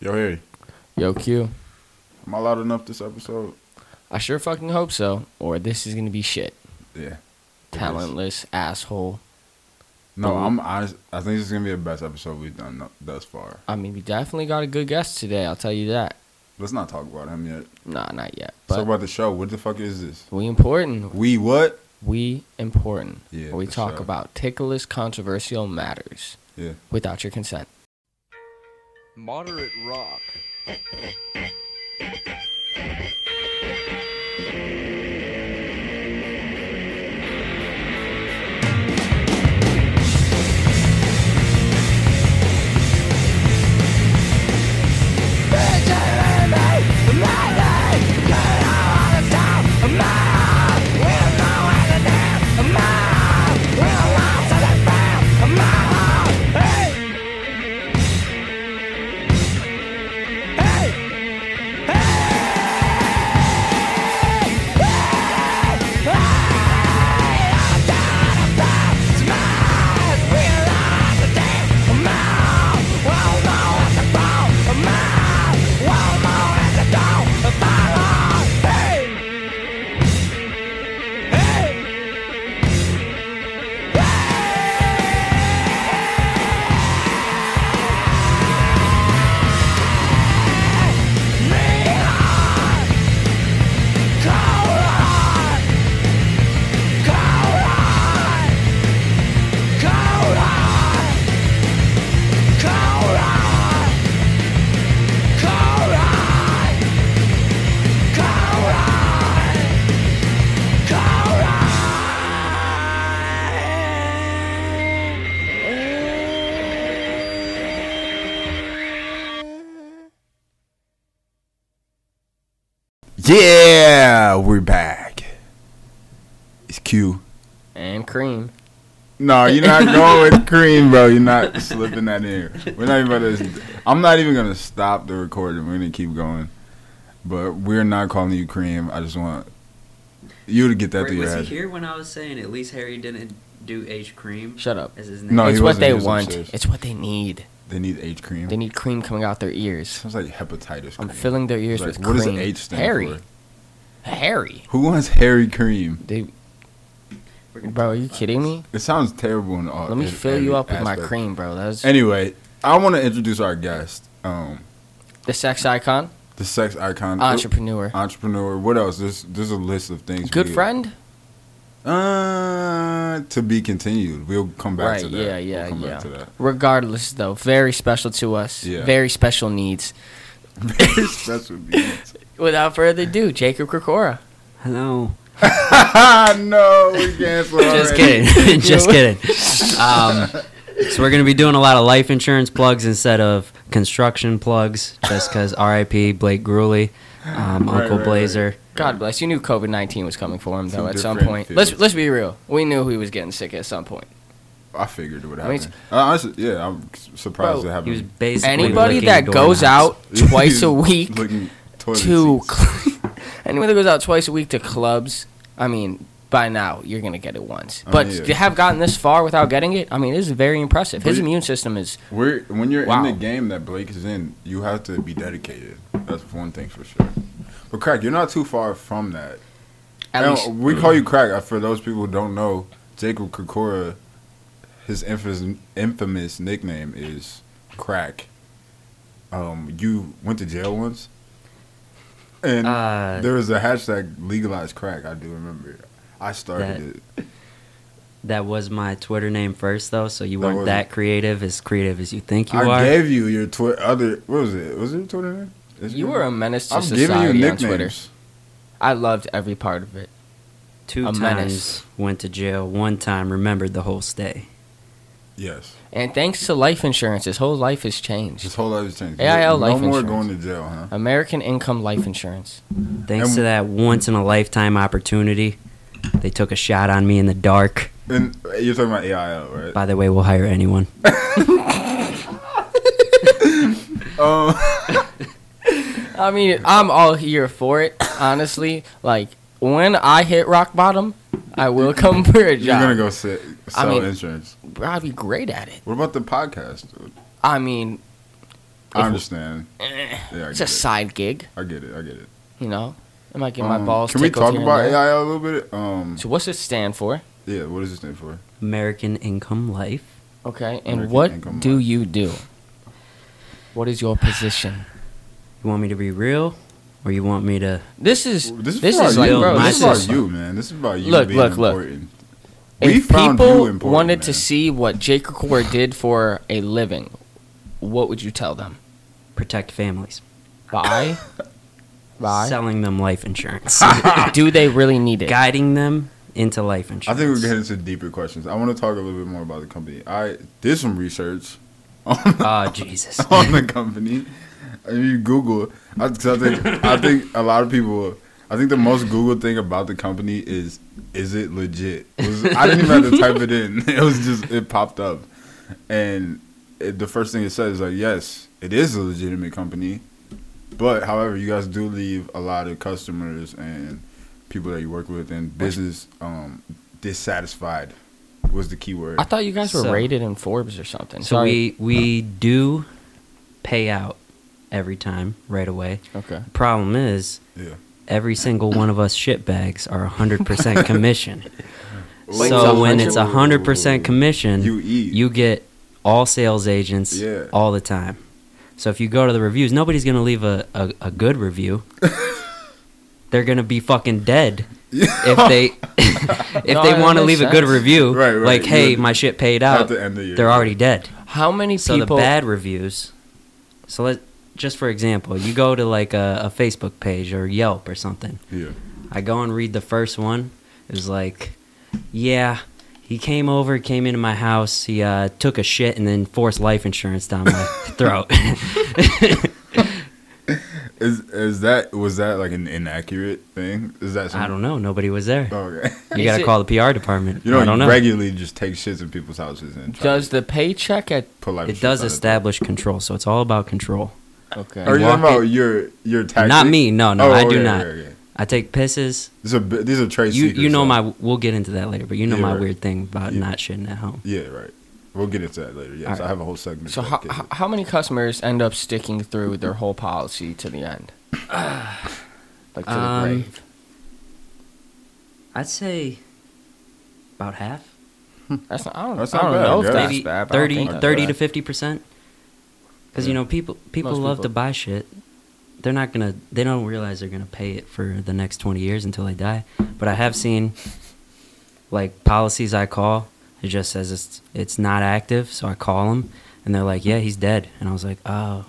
Yo, Harry, Yo, Q. am I loud enough this episode? I sure fucking hope so, or this is gonna be shit. Yeah. Talentless asshole. No. I'm honest. I think this is gonna be the best episode we've done thus far. I mean, we definitely got a good guest today. I'll tell you that. Let's not talk about him yet. Nah, not yet. Let's talk about the show. What the fuck is this? we important. We what? We important. Yeah. we the talk show. about ticklish, controversial matters Yeah. without your consent. Moderate rock. Yeah, we're back. It's Q. And cream. No, you're not going with cream, bro. You're not slipping that in. We're not even about to. I'm not even gonna stop the recording. We're gonna keep going. But we're not calling you cream. I just want you to get that Wait, through your was head. he here when I was saying at least Harry didn't do H cream Shut up. as his name? No, it's what they want. upstairs. It's what they need. They need H cream. They need cream coming out their ears. Sounds like hepatitis. I'm cream. filling their ears Like, with what does cream. H stand Harry. for? Harry. Who wants Harry cream? They, bro, are you kidding me? It sounds terrible in all. Let me in fill every you up with my aspect. cream, bro. That's Anyway, I want to introduce our guest, um, the sex icon, the sex icon, entrepreneur, entrepreneur. What else? There's there's a list of things. good we- friend. Uh, to be continued. We'll come back Right, to that. yeah, yeah, we'll come yeah. Back to that. Regardless, though, very special to us. Yeah. Very special needs. That's what means. Without further ado, Jacob Krikora. Hello. no, we canceled. Just already. kidding. Just kidding. Um, so we're gonna be doing a lot of life insurance plugs instead of construction plugs, just because R.I.P. Blake Grewley, um, Right, Uncle right, Blazer. God bless. You knew COVID nineteen was coming for him, though. Two At some point, fields. let's let's be real. We knew he was getting sick at some point. I figured it would I mean, happen. Uh, honestly, yeah, I'm surprised Bro, it happened. He was basically Anybody that goes out twice a week to seats. anyone that goes out twice a week to clubs, I mean, by now you're gonna get it once. I But mean, yeah. to have gotten this far without getting it, I mean, this is very impressive. His immune system is We're, when you're Wow. in the game that Blake is in, you have to be dedicated. That's one thing for sure. But crack, you're not too far from that. at least we call you crack. Uh, For those people who don't know, Jacob Kokora, his infamous infamous nickname is Crack. Um, you went to jail once, and Uh, there was a hashtag legalized crack. I do remember. I started it. that was my Twitter name first, though, so you That weren't that creative, as creative as you think you I are. I gave you your Twitter. Other what was it? Was it your Twitter name? Is it you your were a name? menace to I'm giving you society on Twitter. I loved every part of it. Two a times menace. went to jail. One time remembered the whole stay. Yes, And thanks to life insurance, his whole life has changed. his whole life has changed. AIL no life more insurance. going to jail, huh? American Income Life Insurance. Thanks And- to that once in a lifetime opportunity, they took a shot on me in the dark. And you're talking about AIL, right? By the way, we'll hire anyone. Um, I mean, I'm all here for it, honestly. Like, when I hit rock bottom, I will come for a job. you're gonna go sit, sell mean- insurance. I'd be great at it. What about the podcast? dude? I mean, I If- understand. Yeah, I It's a it. side gig, I get it. I get it. you know. I might get my Um, balls. Can we talk here about there. AI a little bit? Um, So what's it stand for? yeah. What does it stand for? American Income Life. Okay, and American what Income do Life. you do? What is your position? You want me to be real, or you want me to? This is This is, this about is like you. bro. my This This is about you, man. This is about you Look, being look, look. important. We if people you important, wanted to see what Jake Record did for a living, what would you tell them? protect families. Buy, buy. Selling them life insurance. do they really need it? Guiding them into life insurance. I think we're getting into deeper questions. I want to talk a little bit more about the company. I did some research on Oh Jesus. on the company. If you Google, I, 'cause I think I think a lot of people. I think the most Google thing about the company is is it legit? It was, I didn't even have to type it in. It was just it popped up, and it, the first thing it says is like, yes, it is a legitimate company, but however, you guys do leave a lot of customers and people that you work with and business um, dissatisfied was the key word. I thought you guys were So- rated in Forbes or something. So Sorry. we we do pay out every time right away. okay. Problem is, yeah. every single one of us shitbags are 100% commission. Wait, so it's when it's 100 100% commission, You eat. you get all sales agents Yeah. all the time. So if you go to the reviews, nobody's going to leave a, a, a good review. They're going to be fucking dead if they if No, they want to makes leave a good review. Right, right. Like, hey, You- my shit paid at out. the end of your They're already dead. How many So people? the bad reviews. So let just for example, you go to like a, a Facebook page or Yelp or something. Yeah. I go and read the first one. It's like, yeah, he came over, came into my house, he uh, took a shit, and then forced life insurance down my throat. Is is that was that like an inaccurate thing? Is that something? I don't know. Nobody was there. Okay. You gotta call the PR department. You know, I don't you know. regularly just take shits in people's houses and try does the paycheck at put life It does establish control, so it's all about control. okay? Are you talking about your your tactic? Not me. No, no, Oh, I do okay, not. okay, okay. I take pisses. These are bi- these are trade You secrets. you know so- my. We'll get into that later, but you know Yeah, my right. weird thing about Yeah. not shitting at home. Yeah, right. We'll get into that later. Yes, Alright. I have a whole segment. So how, dedicated. how how many customers end up sticking through their whole policy to the end? like to the Um, grave. I'd say about half. That's not. I don't, That's I not don't bad, know if that's bad. but I don't 30, 30 to 50 percent because you know people people Most love people. to buy shit they're not gonna they don't realize they're gonna pay it for the next 20 years until they die but i have seen like policies i call it just says it's it's not active so i call them and they're like yeah he's dead and i was like oh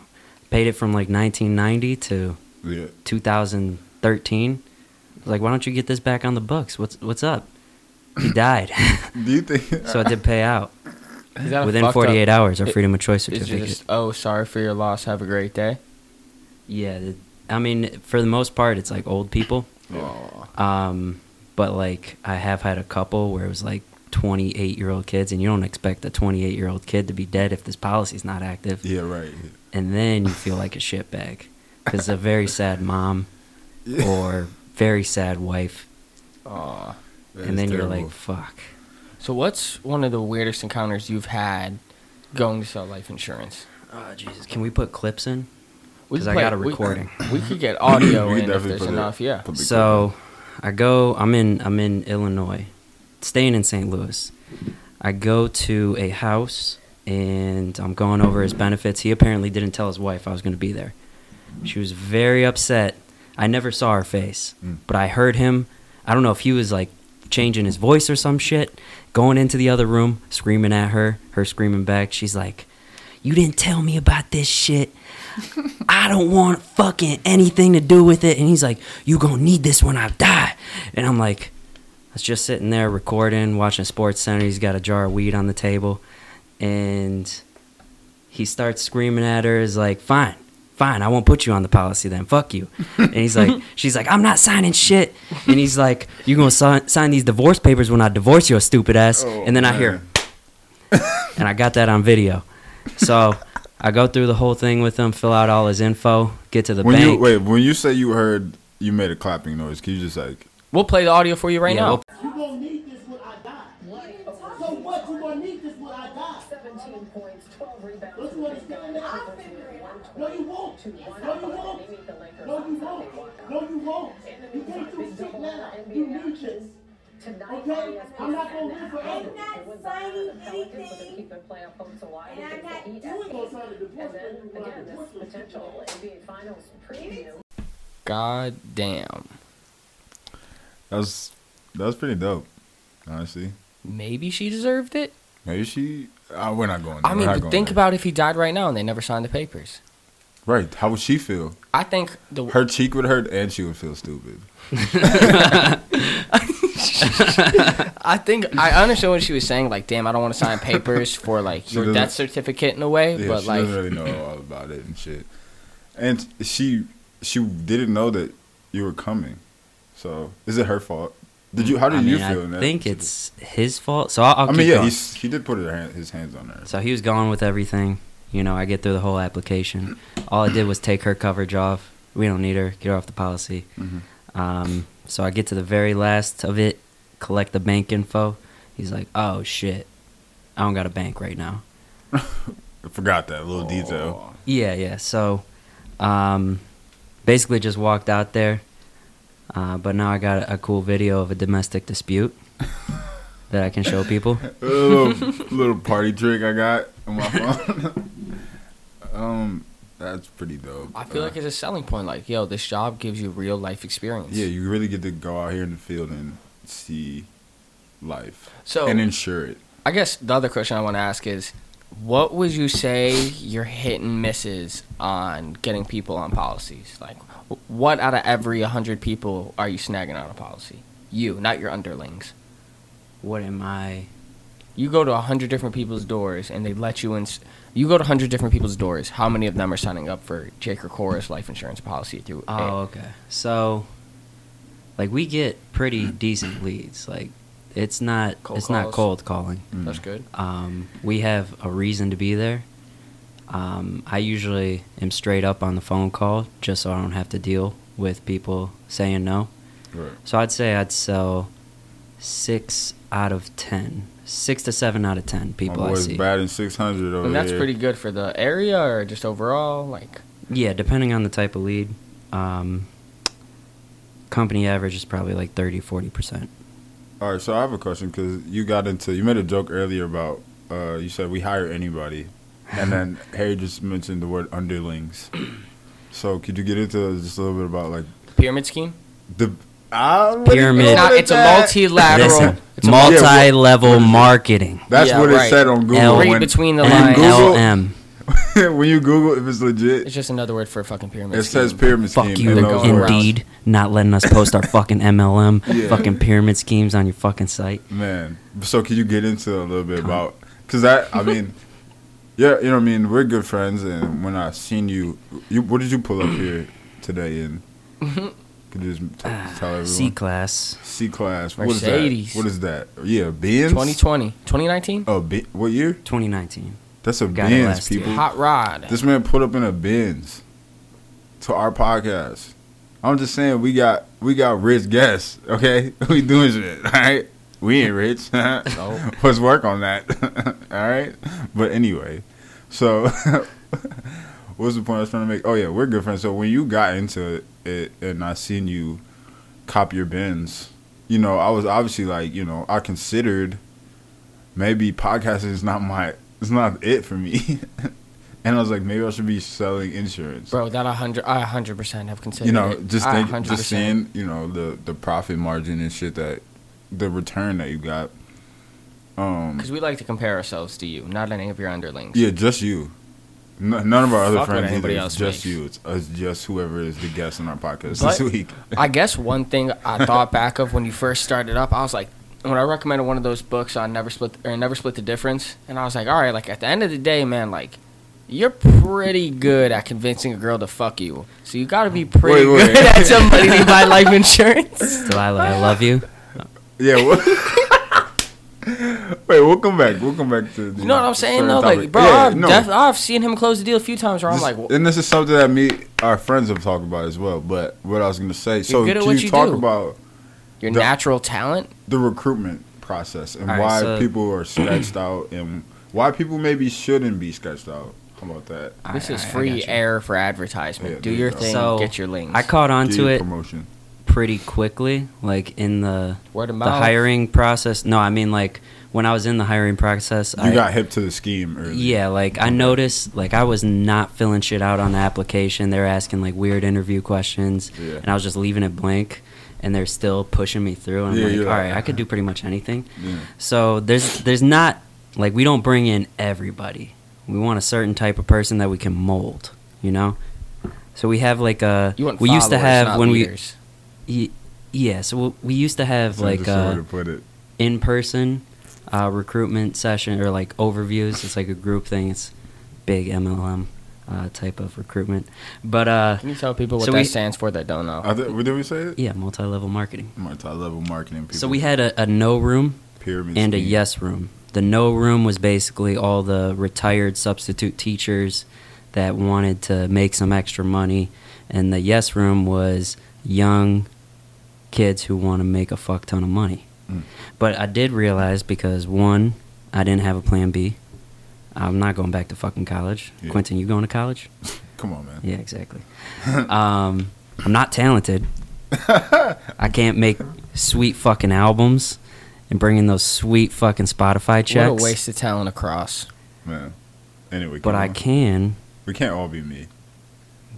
paid it from like 1990 to yeah. 2013 I was like why don't you get this back on the books what's what's up he died Do you think? so it did pay out Is that a within 48 up- hours our it- freedom of choice certificate just oh sorry for your loss. Have a great day. Yeah, th- I mean, for the most part, it's like old people. Aw. Um, but like, I have had a couple where it was like 28 year old kids, and you don't expect a 28 year old kid to be dead if this policy's not active. yeah, right. And then you feel like a shitbag because a very sad mom Yeah. or very sad wife, Aw. And then terrible. you're like, fuck. So what's one of the weirdest encounters you've had going to sell life insurance? Oh Jesus! Can we put clips in? We 'Cause could I play- got a recording. We, could get audio in if definitely there's put it- enough. Yeah. So, I go. I'm in. I'm in Illinois, staying in St. Louis. I go to a house and I'm going over his benefits. He apparently didn't tell his wife I was going to be there. She was very upset. I never saw her face, Mm. but I heard him. I don't know if he was like changing his voice or some shit, going into the other room, screaming at her, her screaming back. She's like, You didn't tell me about this shit. I don't want fucking anything to do with it. And he's like, You gonna need this when I die. And I'm like, I was just sitting there recording, watching Sports Center. He's got a jar of weed on the table. And he starts screaming at her, is like, Fine, fine, I won't put you on the policy then. Fuck you. And he's like, She's like, I'm not signing shit. And he's like, You gonna sign, sign these divorce papers when I divorce your stupid ass. Oh, and then I hear, man. and I got that on video. So I go through the whole thing with him, fill out all his info, get to the when you bank. wait, when you say you heard, you made a clapping noise. Can you just like? We'll play the audio for you right Yeah, now. we'll- You gonna need this when I die. So what? You gonna need this when I die. 17 points, 12 rebounds. Don't you understand that? No, you won't. No, you spot won't. and they meet the Lakers No, you Sunday won't. No, you won't. You can't do shit now. You need this. Tonight, Okay? I'm not gonna and live forever. I'm not signing the Pelicans, but they anything. keep their playoff hopes alive And I'm not doing Gonna sign a And then, papers when I again, this this potential NBA Finals preview. God damn. That was that was pretty dope. Honestly, Maybe she deserved it. maybe she. Uh, we're not going. There. I mean, but think there. about if he died right now and they never signed the papers. right. How would she feel? I think the Her cheek would hurt, and she would feel stupid. I think I understand what she was saying. Like, damn, I don't want to sign papers for like your death certificate in a way, Yeah, but she like, doesn't really know all about it and shit. And she she didn't know that you were coming. So is it her fault? Did you? How did I mean, you feel? in I that think situation? it's his fault. So I'll, I'll I mean, yeah, he's, he did put hand, his hands on her. So he was going with everything. You know, I get through the whole application. All I did was take her coverage off. We don't need her. Get her off the policy. Mhm. Um, so I get to the very last of it, collect the bank info. He's like, "Oh shit, I don't got a bank right now." I forgot that little detail. Yeah, yeah. So, um, basically just walked out there. Uh, but now I got a cool video of a domestic dispute that I can show people. A little, little party trick I got on my phone. um, that's pretty dope. I feel Uh, like it's a selling point. Like, yo, this job gives you real life experience. yeah, you really get to go out here in the field and see life So and insure it. I guess the other question I want to ask is, what would you say your hit and misses on getting people on policies? Like, wh- what out of every hundred people are you snagging on a policy? You, not your underlings. What am I? You go to a hundred different people's doors and they let you in. You go to a hundred different people's doors. How many of them are signing up for Jake or Chorus life insurance policy through? Oh, okay. So, like, we get pretty decent leads. Like, it's not Cold it's not cold calling. Mm. That's good. Um, we have a reason to be there. Um, I usually am straight up on the phone call just so I don't have to deal with people saying no. Right. So I'd say I'd sell six out of ten, six to seven out of ten people My I boy's see. batting 600 over And that's here. pretty good for the area or just overall. Like, Yeah, depending on the type of lead. Um, company average is probably like 30, 40 percent. All right, so I have a question because you got into you made a joke earlier about uh, you said we hire anybody, and then Harry just mentioned the word underlings. So could you get into just a little bit about like pyramid scheme. the I wouldn't Pyramid. go Now, with it's a multilateral. Listen, it's a multi-level marketing. That's Yeah, what it right. said on Google. L- Read between the lines. you Google- MLM. when you Google if it's legit, It's just another word for a fucking pyramid. it scheme. says pyramid scheme. Fuck you, in they're those going words. Indeed, not letting us post our fucking MLM, Yeah. fucking pyramid schemes on your fucking site. Man, so could you get into a little bit about because that I mean, yeah, you know what I mean. We're good friends, and when I seen you, you what did you pull up here today? And could you just t- ah, tell everyone? C class. C class. Mercedes. What is that? What is that? Yeah, Benz. 2020, 2019. Oh, B- what year? 2019. That's a Got Benz, people. Hot rod. This man put up in a Benz to our podcast. I'm just saying we got we got rich guests. Okay, we doing shit. All right, we ain't rich. Let's work on that. all right. But anyway, so what's the point I was trying to make? Oh yeah, we're good friends. So when you got into it, and I seen you cop your Benz, you know, I was obviously like, you know, I considered maybe podcasting is not my it's not it for me. and I was like, maybe I should be selling insurance. Bro, that a hundred, I a hundred percent have considered. you know, it. just think, hundred just percent. seeing, you know, the the profit margin and shit that the return that you got. Um, Because we like to compare ourselves to you, not any of your underlings. yeah, just you. None of our other Fuck friends either. anybody else just makes. you. It's, it's just whoever is the guest on our podcast But- this week. I guess one thing I thought back of when you first started up, I was like, when I recommended one of those books on never split or never split the difference, and I was like, all right, like at the end of the day, man, like you're pretty good at convincing a girl to fuck you, so you got to be pretty Wait, wait. good at somebody to buy life insurance. Delilah, I love you. yeah. What? Wait, we'll come back. We'll come back to. You know what I'm saying though, topic. like bro, Yeah, I've, no. def- I've seen him close the deal a few times where I'm like, "Wh- and this is something that me, our friends have talked about as well. But what I was going to say, so good at can what you, you talk do. about your the- natural talent. the recruitment process and All right, why so- people are sketched out and why people maybe shouldn't be sketched out? How about that? This I- is I- I free got you. air for advertisement. Yeah, Do your you thing. So, get your links. I caught on Get to it promotion. pretty quickly, like in the Word of the mouth. hiring process. No, I mean like when I was in the hiring process. You I, got hip to the scheme early. Yeah, like I noticed, like I was not filling shit out on the application. They were asking like weird interview questions, Yeah. and I was just leaving it blank. And they're still pushing me through. And I'm Yeah, like, all you're like- right, I could do pretty much anything. Yeah. So there's there's not like we don't bring in everybody. We want a certain type of person that we can mold. You know. So we have like a You want we used to have when leaders. we y- yeah so we- we used to have That's like a way uh, to put it. in person uh, recruitment session or like overviews. It's like a group thing. It's big MLM uh, type of recruitment. But uh, Can you tell people what So that we- stands for that don't know? I th- did we say? it? yeah, multi-level marketing. Multi-level marketing. People. So we had a, a no room pyramid and a yes room. The no room was basically all the retired substitute teachers that wanted to make some extra money, and the yes room was young kids who want to make a fuck ton of money. Mm. But I did realize because one, I didn't have a plan B. I'm not going back to fucking college. Yeah. Quentin, you going to college? Come on, man. Yeah, exactly. um, I'm not talented. I can't make sweet fucking albums and bring in those sweet fucking Spotify checks. What a waste of talent across. Man. Anyway, But come I can We can't all be me.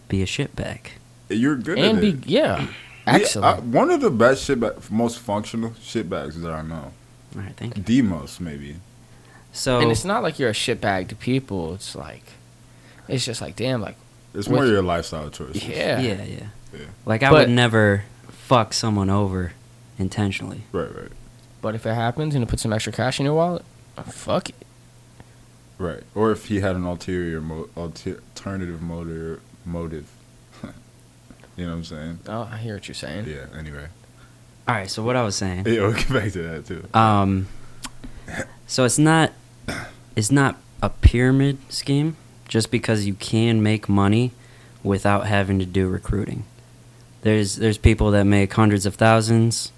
be a shitbag. You're good And at be it. yeah. Yeah, Excellent. I- one of the best shit bag, most functional shit bags that I know. All right, thank you. The most maybe. So and it's not like you're a shitbag to people. It's like, it's just like, damn, like, It's With- more your lifestyle choices. yeah. yeah, yeah, Yeah. Like I But- would never fuck someone over intentionally. Right, right, But if it happens and it puts some extra cash in your wallet, uh, fuck it. right. Or if he had an ulterior, mo- alter- alternative motive, motive. you know what I'm saying? Oh, I hear what you're saying. Yeah. Anyway, All right, so what I was saying. yeah, we'll get back to that too. Um, so it's not it's not a pyramid scheme just because you can make money without having to do recruiting. There's there's people that make hundreds of thousands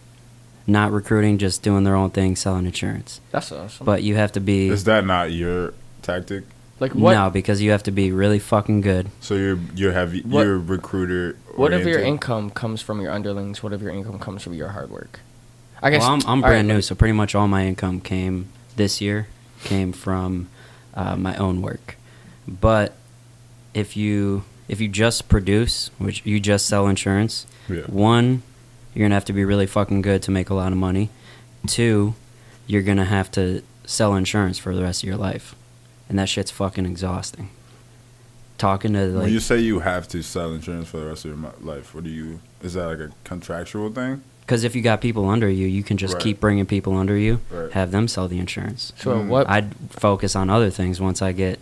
not recruiting, just doing their own thing, selling insurance. That's awesome. But you have to be Is that not your tactic? like, what? no because you have to be really fucking good. So you're you're heavy. What- you're recruiter. What if your income comes from your underlings? What if your income comes from your hard work? I guess well, I'm, I'm brand right, new, so pretty much all my income came this year came from uh, my own work. But if you if you just produce, which you just sell insurance, Yeah. one, you're gonna have to be really fucking good to make a lot of money. Two, you're gonna have to sell insurance for the rest of your life, and that shit's fucking exhausting. Talking to like when you say you have to sell insurance for the rest of your life, what do you? Is that like a contractual thing? Because if you got people under you, you can just Right. keep bringing people under you, Right. have them sell the insurance. So Mm. what? I'd focus on other things once I get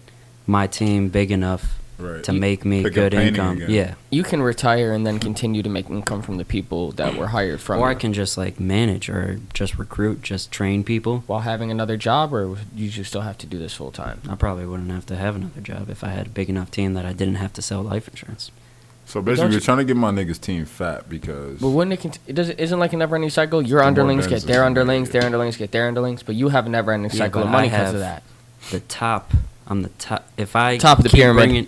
my team big enough Right. to make me Pick good income. again. Yeah. you can retire and then continue to make income from the people that were hired from. Or I can just like manage or just recruit, just train people. while having another job, or you just still have to do this full time. I probably wouldn't have to have another job if I had a big enough team that I didn't have to sell life insurance. So basically, you- we're trying to get my niggas team fat because But wouldn't it? Cont- it doesn't. Isn't like a never-ending cycle. Your underlings get their underlings, make, their underlings get their underlings, but you have a never-ending Yeah, cycle of but money I because of have- that. The top, I'm the top. If I Top of the keep pyramid. bringing-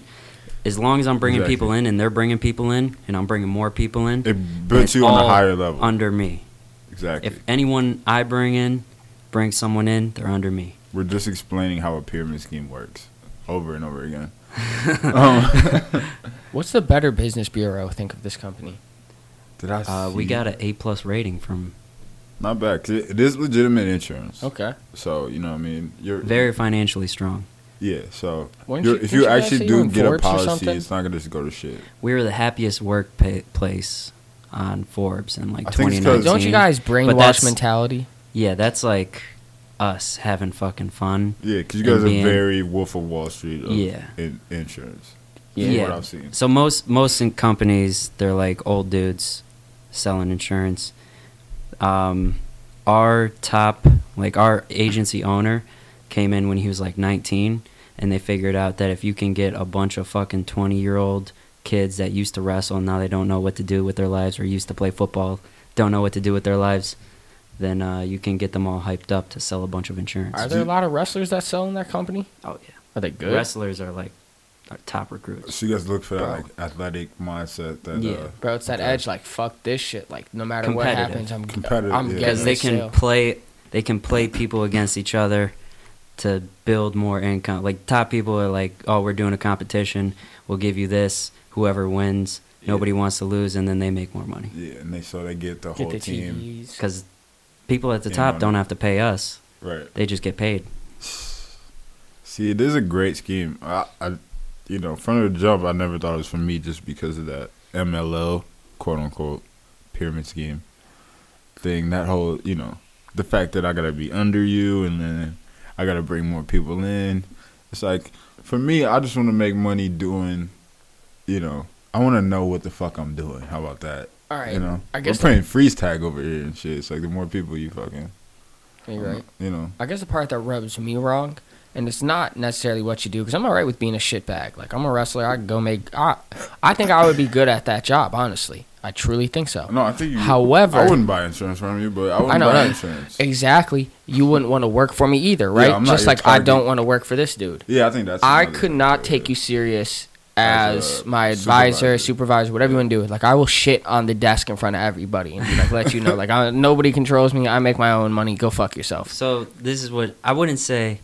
as long as I'm bringing Exactly. people in and they're bringing people in and I'm bringing more people in, it then puts it's you on a all higher level. under me. exactly. If anyone I bring in brings someone in, they're under me. we're just explaining how a pyramid scheme works over and over again. um, What's the Better Business Bureau think of this company? did I? Uh, we got an A plus rating from not bad. 'cause it, it is legitimate insurance. Okay. So you know, what I mean, you're very financially strong. yeah. So you're, if you you actually say you were do get a Forbes or policy, it's not gonna just go to shit. We were the happiest workplace on Forbes in like I think it's 'cause- 2019. Don't you guys But brainwash that's- mentality? Yeah, that's like us having fucking fun. Yeah, because you guys being- are very Wolf of Wall Street. Of Yeah. in, insurance. Yeah. Yeah. what I've seen. So most most in companies, they're like old dudes selling insurance. Um, our top, like our agency owner, came in when he was like 19, and they figured out that if you can get a bunch of fucking 20 year old kids that used to wrestle and now they don't know what to do with their lives, or used to play football, don't know what to do with their lives, then uh, you can get them all hyped up to sell a bunch of insurance. Are there a lot of wrestlers that sell in that company? oh yeah. Are they good? Wrestlers are like top recruits. So you guys look for that Bro. like athletic mindset that Yeah. uh, Bro, it's that Okay. edge. Like fuck this shit. Like no matter what happens, I'm Competitive, I'm yeah. because they can sale. play they can play people against each other to build more income like top people are like oh we're doing a competition we'll give you this whoever wins Yeah. nobody wants to lose and then they make more money yeah, and they so they get the Get whole the team because people at the top don't have to pay us right. they just get paid See, it is a great scheme. I, I, you know, from the jump, I never thought it was for me just because of that MLM, quote unquote, pyramid scheme thing. That whole, you know, the fact that I gotta be under you and then I gotta bring more people in. It's like for me, I just want to make money doing, you know, I want to know what the fuck I'm doing. How about that? All right. You know, I guess we're playing freeze tag over here and shit. It's like the more people you fucking, You're right. you know, I guess the part that rubs me wrong, and it's not necessarily what you do, because I'm alright with being a shitbag. Like I'm a wrestler, I can go make. I, I think I would be good at that job. Honestly, I truly think so. no, I think you. However- I wouldn't buy insurance from you, but I wouldn't I know, buy insurance. Exactly. You wouldn't want to work for me either, right? I'm not Just like I don't want to work for this dude. Yeah, I think that's. I could not take you serious As as, a my advisor, supervisor. supervisor, whatever you want to do. Like I will shit on the desk in front of everybody and be like, let you know, like I, nobody controls me. I make my own money. Go fuck yourself. so this is what i wouldn't say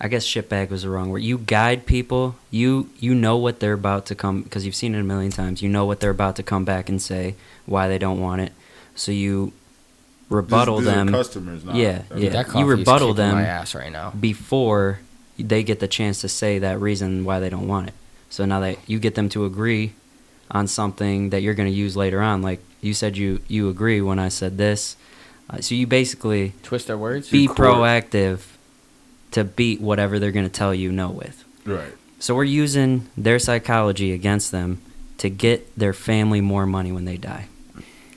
i guess shitbag was the wrong word you guide people you you know what they're about to come because you've seen it a million times you know what they're about to come back and say why they don't want it so you These- rebuttal these are them customers, not- Yeah, that's- yeah. that you coffee rebuttal them. my ass right now. before they get the chance to say that reason why they don't want it. So now that you get them to agree on something that you're going to use later on, like you said, you you agree when I said this. Uh, so you basically Twist their words. be proactive to beat whatever they're going to tell you no with. Right. So we're using their psychology against them to get their family more money when they die.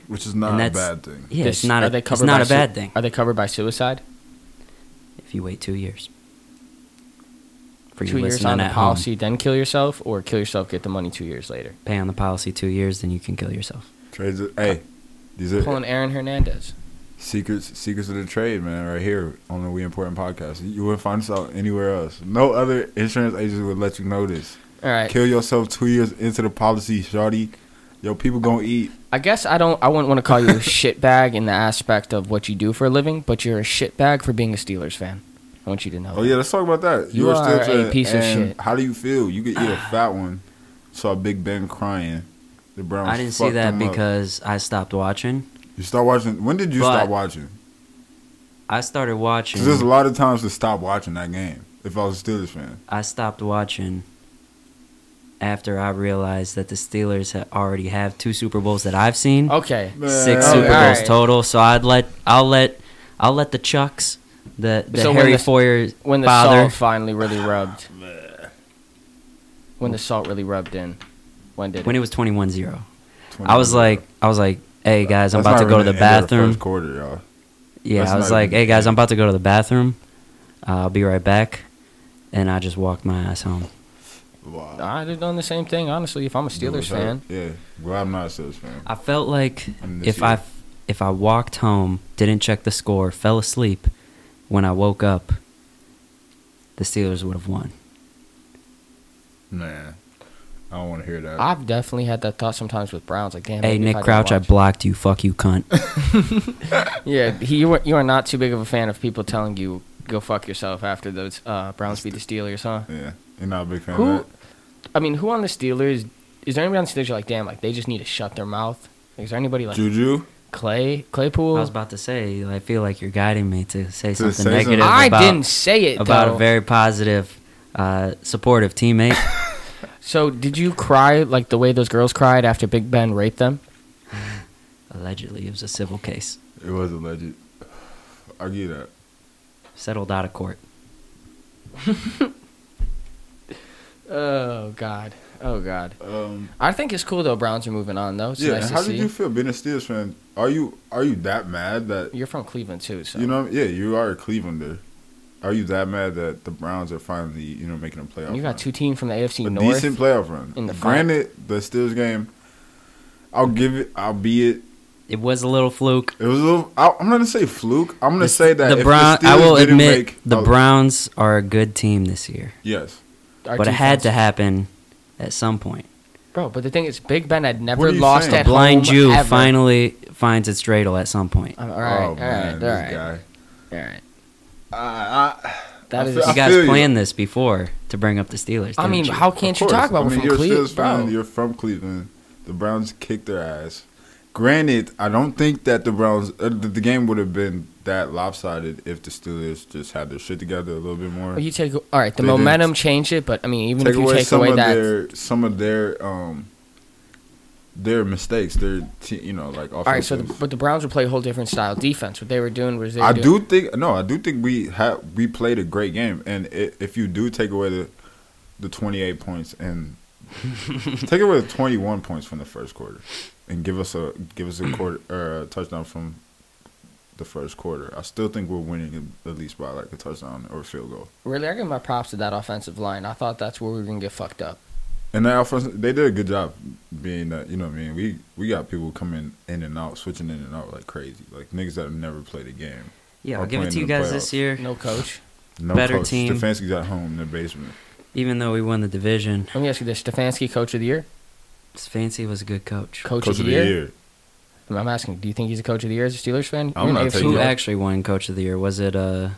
Which is not a bad thing. Yeah, This- it's not are a, they it's not by a bad su- thing Are they covered by suicide? if you wait two years. For you two years on the at home. policy, then kill yourself, or kill yourself, get the money two years later. pay on the policy two years, then you can kill yourself. Trades. Are, hey, these are Pulling Aaron Hernandez. secrets. Secrets of the trade, man. Right here on the We Important podcast. You wouldn't find this out anywhere else. No other insurance agent would let you know this. All right. Kill yourself two years into the policy, shawty. Yo, people gonna eat. I guess I don't. I wouldn't want to call you a shitbag in the aspect of what you do for a living, but you're a shitbag for being a Steelers fan. I want you to know. Oh that. yeah, let's talk about that. You were are a fan, piece of shit. How do you feel? You could eat a fat one. Saw Big Ben crying. The Browns. I didn't see that him up. because I stopped watching. you start watching. When did you But- stop watching? I started watching. Because there's a lot of times to stop watching that game. If I was a Steelers fan, I stopped watching after I realized that the Steelers had already have two Super Bowls that I've seen, Okay. six Man, Super. Bowls Alright. total. So I'd let I'll let I'll let the Chucks, the the So when Harry the- Foyer When the father. salt finally really rubbed. When the salt really rubbed in. When did when it? it was 21-0. I was like I was like, hey guys, I'm That's about to not go to even the bathroom. first quarter, y'all. Yeah, That's I was like, "Hey guys, I'm about to go to the bathroom. Uh, I'll be right back, and I just walked my ass home. Wow. I'd have done the same thing, honestly, if I'm a Steelers fan. Yeah. Well, I'm not a Steelers fan. I felt like And this if year. I if I walked home, didn't check the score, fell asleep, when I woke up, the Steelers would have won. Man, I don't want to hear that. I've definitely had that thought sometimes with Browns. Like, damn. Hey Nick didn't Crouch, I blocked you. Fuck you, cunt. Yeah, he, you, are, you are not too big of a fan of people telling you go fuck yourself after those uh, Browns beat the Steelers, huh? yeah, you're not a big fan Who? of that. I mean, who on the Steelers? Is there anybody on the Steelers you're like, damn, like they just need to shut their mouth? Like, is there anybody like Juju. Clay Claypool? I was about to say, I feel like you're guiding me to say To something say negative something. I about, didn't say it about though. a very positive, uh, supportive teammate. so did you cry like the way those girls cried after Big Ben raped them? Allegedly, it was a civil case It was alleged. I get that. settled out of court. Oh God. Oh God. Um, I think it's cool though. Browns are moving on though. It's yeah. nice and to how see. did you feel being a Steelers fan? Are you are you that mad that You're from Cleveland too, so you know? Yeah, you are a Clevelander. Are you that mad that the Browns are finally you know making a playoff? you got run? two teams from the AFC a North. decent playoff run. in the fin- Granted, the Steelers game, I'll give it. I'll be it. It was a little fluke. It was a little. I, I'm not gonna say fluke. I'm gonna The- say that the if Brown. The I will admit make the a- Browns are a good team this year. Yes, our but it had to happen at some point. Bro, but the thing is, Big Ben had never lost saying? at Blind home Jew ever. finally finds its dreidel at some point. Um, all right, oh all man, right, all this right, guy. all right. I, I, That I is- feel- You guys feel planned this before to bring up the Steelers. I mean, you? how can't you talk about I mean, from you're Cleveland, Steelers fan, bro? You're from Cleveland. The Browns kicked their ass. Granted, I don't think that the Browns uh, the, the game would have been that lopsided if the Steelers just had their shit together a little bit more. Well, you take all right. The They momentum changed it, but I mean, even if you away take some away of that, their some of their um their mistakes, their te- you know like all right. So, the, but the Browns would play a whole different style defense. What they were doing was they I doing, do think no, I do think we have we played a great game, and i if you do take away the the twenty eight points and take away the twenty one points from the first quarter, and give us a give us a quarter or a touchdown from the first quarter, I still think we're winning at least by like a touchdown or a field goal. Really, I give my props to that offensive line. I thought that's where we were gonna get fucked up. And that offense, they did a good job being that you know what I mean. We we got people coming in and out, switching in and out like crazy, like niggas that have never played a game. yeah, are I'll give it to you in the guys this year. No coach. No Better coach. team. Stefanski's at home in the basement. Even though we won the division, Let me ask you this: Stefanski, coach of the year, Fancy was a good coach. coach, Coach of the, year? I'm asking, do you think he's a coach of the year as a Steelers fan? I'm You're not an AFC taking Who Yeah. actually won coach of the year? Was it uh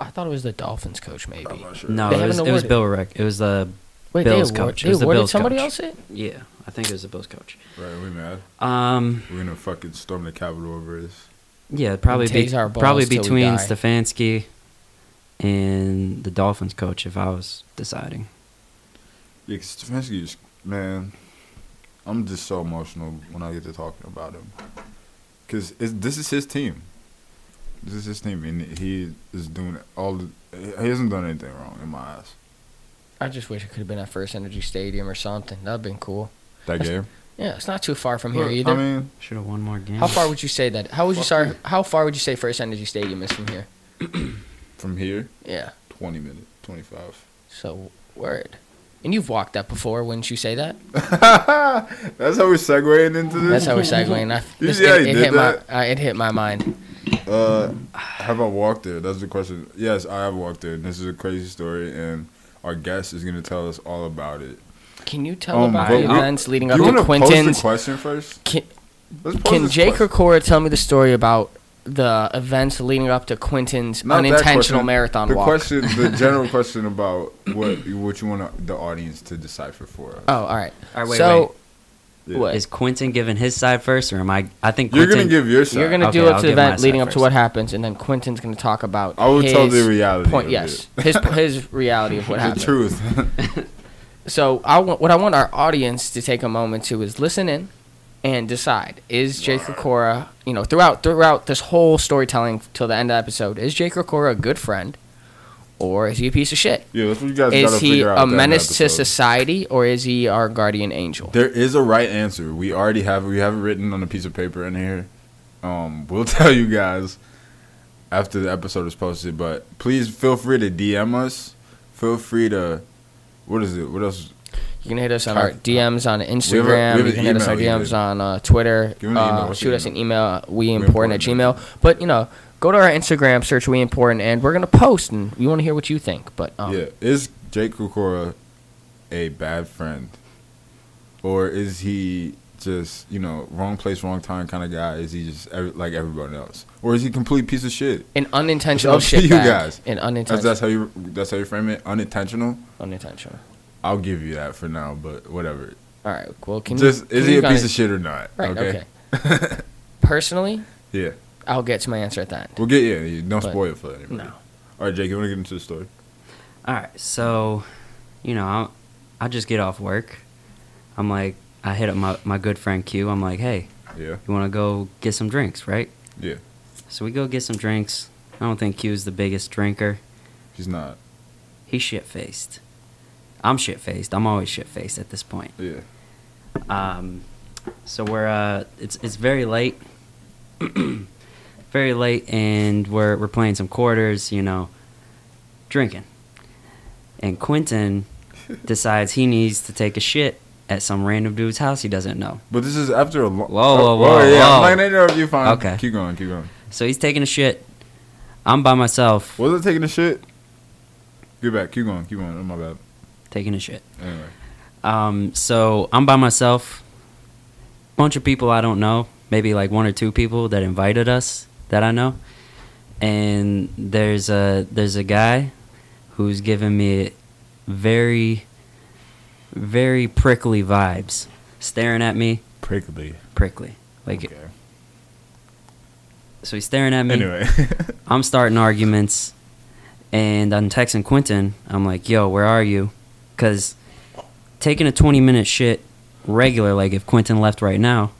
I thought it was the Dolphins coach, maybe. I'm not sure. no, They it was haven't it was awarded- Bill Rick. It was the Wait, Bills they award, coach. It They was the awarded Bills somebody coach. else it? yeah, I think it was the Bills coach. Right, we mad. Um We're gonna fucking storm the Capitol over this. yeah, probably be, tase our balls probably till we between die. Stefanski and the Dolphins coach if I was deciding. Yeah, 'cause Stefanski is man. I'm just so emotional when I get to talking about him, cause this is his team. This is his team, and he is doing all. The, he hasn't done anything wrong in my eyes. I just wish it could have been at First Energy Stadium or something. That'd been cool. That That's- game. Yeah, it's not too far from here Look, either. I mean, Should have won more games. how far would you say that? How would you Fuck sorry? How far would you say First Energy Stadium is from here? from here, Yeah. twenty minutes, twenty five. So word. And you've walked that before, wouldn't you say that? That's how we're segueing into this. That's how we're segueing. I, this, how it, it hit that? my uh, it hit my mind. Uh, have I walked there? That's the question. Yes, I have walked there. This is a crazy story, and our guest is gonna tell us all about it. Can you tell Um, about the events leading up you to to the question first? Can, can Jake question. Cora tell me the story about the events leading up to Quinton's Not unintentional question. marathon the walk? question, the general question about what what you want the audience to decipher for us. Oh, all right. All right, wait, so wait. Yeah. what? Is Quentin giving his side first, or am I? I think You're gonna give your side. You're gonna do Okay, up I'll to the event leading side up to what happens, and then Quinton's gonna talk about. I will tell the his reality. Point. of Yes, it. his his reality of what the happened. truth. So I want what I want our audience to take a moment to is listen in and decide: is Jake Cora, you know, throughout throughout this whole storytelling till the end of the episode, is Jake Cora a good friend, or is he a piece of shit? yeah, that's what you guys gotta Is he figure out. a at the end of menace to society, or is he our guardian angel? There is a right answer. We already have we have it written on a piece of paper in here. Um, we'll tell you guys after the episode is posted. But please feel free to DM us. Feel free to what is it? What else? You can hit us on our DMs on we have Instagram. an you can hit us on email DMs on uh, Twitter. Give me email. Uh, shoot us an email? We We important at Gmail. But you know, go to our Instagram, search We Important, and we're gonna post, and we want to hear what you think. But um, yeah, is Jake Kukora a bad friend, or is he just you know wrong place, wrong time kind of guy? Is he just every, like everybody else, or is he a complete piece of shit? an unintentional It's up to shit you guys. An That's, unintentional. that's how you that's how you frame it. Unintentional. unintentional. I'll give you that for now, but whatever. All right. Well, can Just you, can is he you a piece of shit or not? Right. Okay. Okay. Personally, yeah. I'll get to my answer at that. We'll get yeah. you- Don't But- spoil it for anybody. No. All right, Jake. You want to get into the story? All right, so, you know, I I just get off work. I'm like, I hit up my my good friend Q. I'm like, hey, Yeah. you want to go get some drinks, right? Yeah. So we go get some drinks. I don't think Q's the biggest drinker. He's not. He's shit faced. I'm shit faced. I'm always shit faced at this point. Yeah. Um, so we're uh, it's it's very late, very late, and we're we're playing some quarters, you know, drinking, and Quentin decides he needs to take a shit at some random dude's house he doesn't know. But this is after a long. Whoa, whoa, whoa, yeah. whoa. I'm not interrupt you. Fine. Okay. Keep going. Keep going. So he's taking a shit. I'm by myself. Was it taking a shit? Get back. Keep going. Keep going. Oh, my bad. Taking a shit. Anyway. Um, so I'm by myself. Bunch of people I don't know, maybe like one or two people that invited us that I know. And there's a there's a guy who's giving me very very prickly vibes. Staring at me, Prickly. prickly. Like Okay. so he's staring at me. Anyway. I'm starting arguments, and I'm texting Quentin. I'm like, "Yo, where are you?" Because taking a 20 minute shit regular, like if Quentin left right now,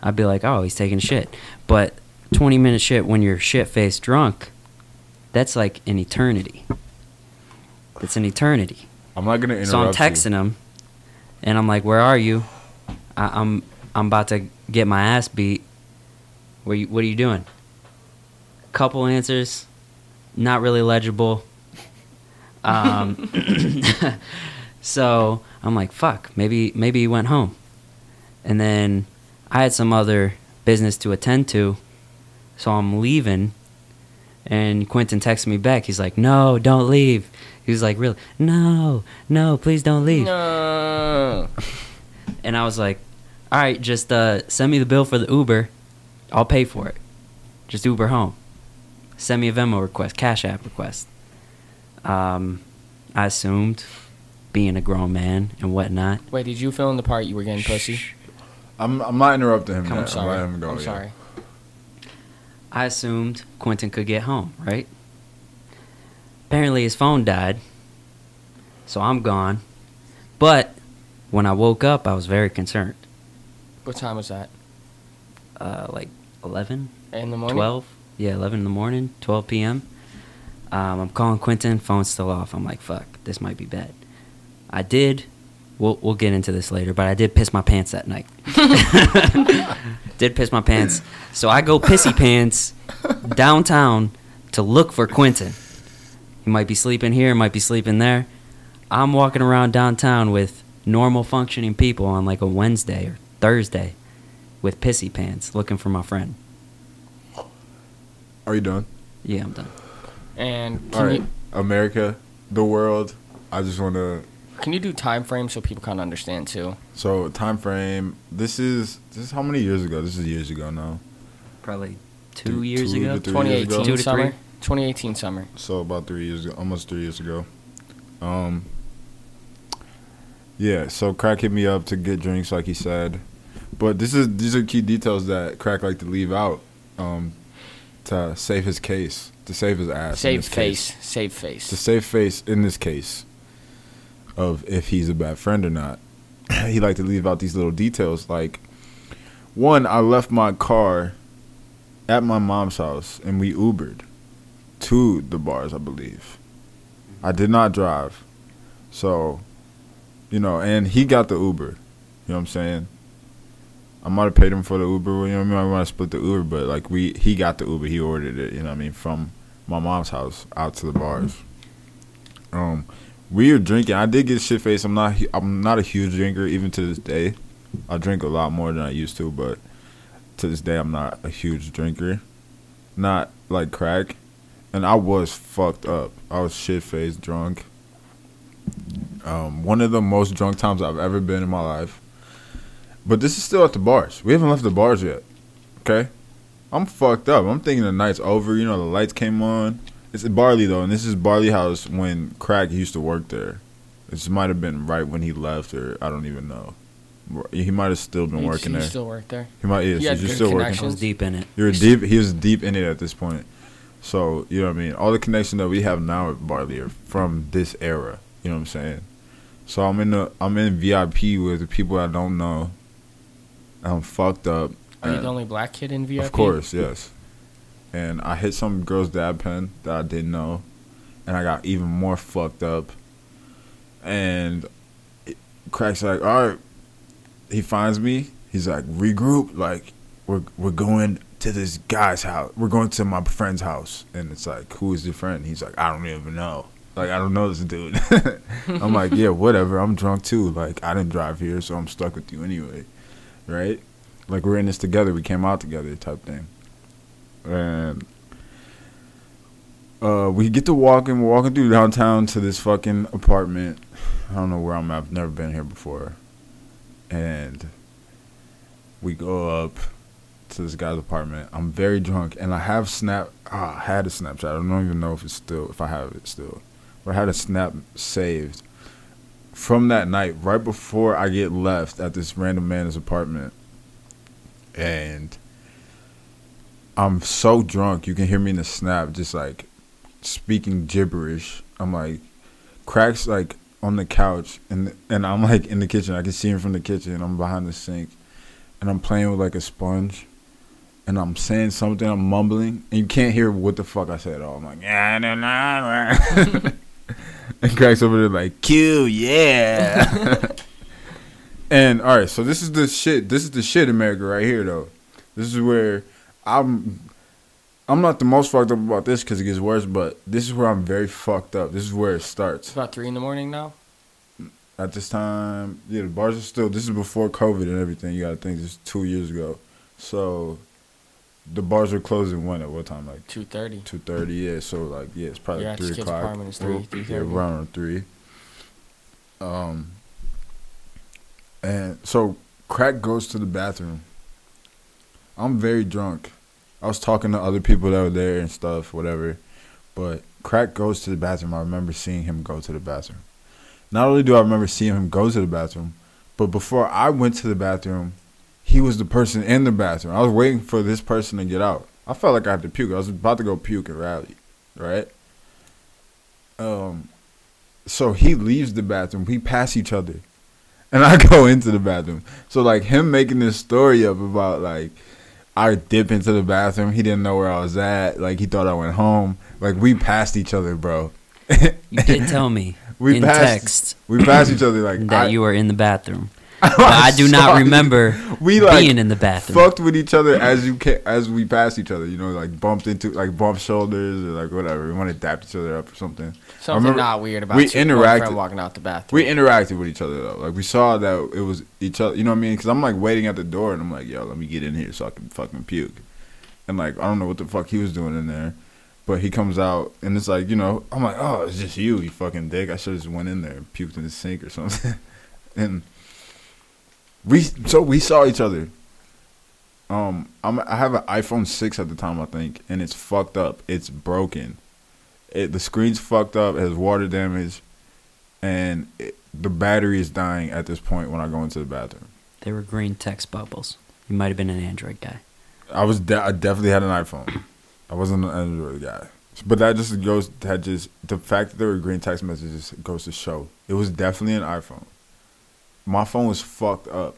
I'd be like, "Oh, he's taking a shit." But 20 minute shit when you're shit faced drunk, that's like an eternity. It's an eternity. I'm not gonna interrupt. So I'm you. texting him, and I'm like, "Where are you?" I, I'm I'm about to get my ass beat. Where you, what are you doing? Couple answers, not really legible. Um, so I'm like, "Fuck, maybe maybe he went home." And then I had some other business to attend to, so I'm leaving. And Quentin texts me back. He's like, "No, don't leave." He was like, "Really? No, no, please don't leave." No. And I was like, "All right, just uh, send me the bill for the Uber. I'll pay for it. Just Uber home. Send me a Venmo request, Cash App request." Um, I assumed, being a grown man and whatnot. Wait, did you fill in the part you were getting pussy? I'm I'm not interrupting him. I'm yet. sorry. letting him go, I'm yeah. sorry. I assumed Quentin could get home, right? Apparently his phone died, so I'm gone. But when I woke up, I was very concerned. What time was that? Uh, like 11, In the morning. 12? Yeah, 11 in the morning, 12 p.m. Um, I'm calling Quentin, phone's still off. I'm like, fuck, this might be bad. I did, we'll, we'll get into this later, but I did piss my pants that night. did piss my pants. So I go pissy pants downtown to look for Quentin. He might be sleeping here, might be sleeping there. I'm walking around downtown with normal functioning people on like a Wednesday or Thursday with pissy pants looking for my friend. Are you done? Yeah, I'm done. And All can right. you America, the world. I just want to. Can you do time frame so people kind of understand too? So time frame. This is this is how many years ago? This is years ago now. Probably two Two- years two to ago. three 2018 summer. 2018 summer. So about three years ago, almost three years ago. Um. Yeah, so crack hit me up to get drinks, like he said, but this is these are key details that crack like to leave out, um, to save his case, to save his ass, in Save this case. face. Save face. to save face in this case of if he's a bad friend or not. he like to leave out these little details like one, I left my car at my mom's house and we Ubered to the bars, I believe. I did not drive. So, you know, and he got the Uber. You know what I'm saying? I might have paid him for the Uber, you know what I mean? I might have split the Uber, but like we he got the Uber, he ordered it, you know what I mean, from my mom's house out to the bars. Um, we were drinking. I did get shit faced. I'm not. I'm not a huge drinker even to this day. I drink a lot more than I used to, but to this day I'm not a huge drinker. Not like crack, and I was fucked up. I was shit faced, drunk. Um, one of the most drunk times I've ever been in my life. But this is still at the bars. We haven't left the bars yet. Okay, I'm fucked up. I'm thinking the night's over. You know, the lights came on. It's Barley though, and this is Barley House when Crack used to work there. This might have been right when he left, or I don't even know. He might have still been You- working you there. still work there. He might. Yes, He had he's good still working. I was connections. deep in it. You're deep. He was deep in it at this point. So you know what I mean. All the connections that we have now at Barley are from this era. You know what I'm saying. So I'm in the I'm in VIP with the people I don't know. I'm fucked up. Are you the only black kid in VIP? of course, yes. And I hit some girl's dab pen that I didn't know, and I got even more fucked up. And it, Crack's like, all right. He finds me. He's like, regroup. Like, we're we're going to this guy's house. We're going to my friend's house. And it's like, who is your friend? He's like, I don't even know. Like, I don't know this dude. I'm like, yeah, whatever. I'm drunk too. Like, I didn't drive here, so I'm stuck with you anyway. Right? Like, we're in this together. We came out together type thing. And uh, we get to walking. We're walking through downtown to this fucking apartment. I don't know where I'm at. I've never been here before. And we go up to this guy's apartment. I'm very drunk, and I have snap. ah, I had a Snapchat. I don't even know if it's still if I have it still, but I had a snap saved from that night right before I get left at this random man's apartment, and I'm so drunk. You can hear me in the snap, just like speaking gibberish. I'm like, cracks like on the couch, and and I'm like in the kitchen. I can see him from the kitchen. I'm behind the sink, and I'm playing with like a sponge, and I'm saying something. I'm mumbling, and you can't hear what the fuck I said at all. I'm like, yeah, no, no, no. and cracks over there like, Q, yeah. and all right, so this is the shit. This is the shit, America, right here, though. This is where I'm. I'm not the most fucked up about this because it gets worse, but this is where I'm very fucked up. This is where it starts. It's about three in the morning now. At this time, yeah, the bars are still. This is before COVID and everything. You gotta think this is two years ago, so the bars are closing when at what time? Like Two thirty. two thirty. Yeah, so like yeah, it's probably three o'clock. apartment is three- 3:30. Yeah, around three. Um, and so crack goes to the bathroom. I'm very drunk. I was talking to other people that were there and stuff, whatever. But crack goes to the bathroom. I remember seeing him go to the bathroom. Not only do I remember seeing him go to the bathroom, but before I went to the bathroom, he was the person in the bathroom. I was waiting for this person to get out. I felt like I had to puke. I was about to go puke and rally, right? Um, so he leaves the bathroom. We pass each other, and I go into the bathroom. So like him making this story up about like I dip into the bathroom. He didn't know where I was at. Like he thought I went home. Like we passed each other, bro. You didn't tell me We in passed- text We passed each other like that I, you were in the bathroom. But I do not remember We like being in the bathroom. fucked with each other as you ca- as we passed each other. You know, like bumped into like bumped shoulders or like whatever. We want to dap each other up or something. Something remember- not weird about we you- interacted- walking out the bathroom. We interacted with each other though. Like we saw that it was each other. You know what I mean? Because I'm like waiting at the door and I'm like, yo, let me get in here so I can fucking puke. And like I don't know what the fuck he was doing in there, but he comes out and it's like you know I'm like, oh, it's just you, you fucking dick. I should have just went in there and puked in the sink or something. and we so we saw each other. Um, I'm I have an iPhone six at the time I think, and it's fucked up. It's broken. It the screen's fucked up. It has water damage, and it, the battery is dying at this point when I go into the bathroom. They were green text bubbles. You might have been an Android guy. I was de- I definitely had an iPhone. I wasn't an Android guy, but that just goes that just the fact that there were green text messages goes to show it was definitely an iPhone. My phone was fucked up,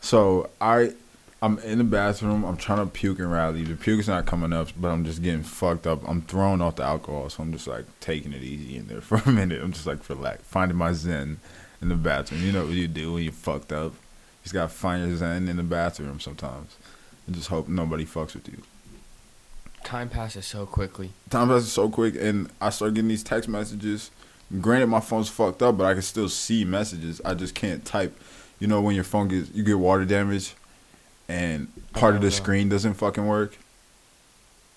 so I I'm in the bathroom. I'm trying to puke and rally. The puke's not coming up, but I'm just getting fucked up. I'm thrown off the alcohol, so I'm just like taking it easy in there for a minute. I'm just like relax, finding my zen in the bathroom. You know what you do when you're fucked up. You just gotta find your zen in the bathroom sometimes, and just hope nobody fucks with you. Time passes so quickly. Time passes so quick, and I start getting these text messages. Granted, my phone's fucked up, but I can still see messages. I just can't type. You know, when your phone gets you get water damage, and part of the no. screen doesn't fucking work.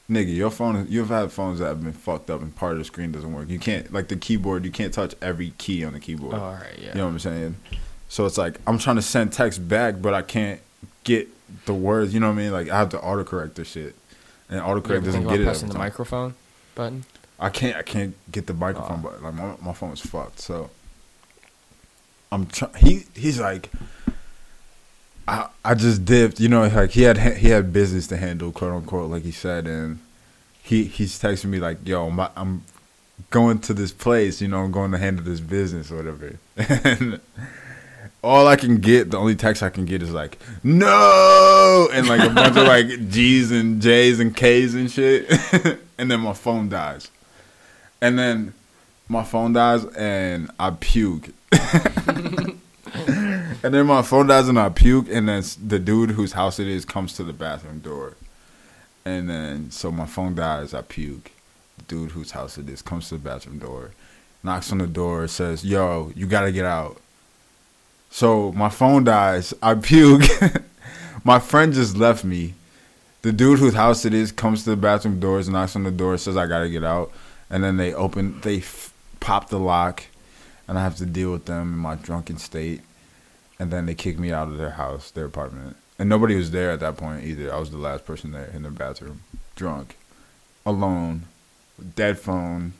Nigga, your phone. You've had phones that have been fucked up, and part of the screen doesn't work. You can't like the keyboard. You can't touch every key on the keyboard. Oh, all right, yeah. You know what I'm saying? So it's like I'm trying to send text back, but I can't get the words. You know what I mean? Like I have to autocorrect this shit, and autocorrect doesn't get it. pressing the microphone button? I can't. I can't get the microphone, Oh. but like my my phone is fucked. So I'm trying. He he's like. I I just dipped. You know, like he had he had business to handle, quote unquote, like he said, and he he's texting me like, "Yo, my, I'm going to this place. You know, I'm going to handle this business or whatever." And all I can get, the only text I can get is like, "No," and like a bunch of like G's and J's and K's and shit, and then my phone dies, and then my phone dies and I puke. and then my phone dies and I puke, and then the dude whose house it is comes to the bathroom door. And then, so my phone dies, I puke. The dude whose house it is comes to the bathroom door, knocks on the door, says, Yo, you gotta get out. So my phone dies, I puke. my friend just left me. The dude whose house it is comes to the bathroom doors, knocks on the door, says, I gotta get out. And then they open, they f- pop the lock, and I have to deal with them in my drunken state, and then they kick me out of their house, their apartment, and nobody was there at that point either. I was the last person there in the bathroom, drunk, alone, dead phone.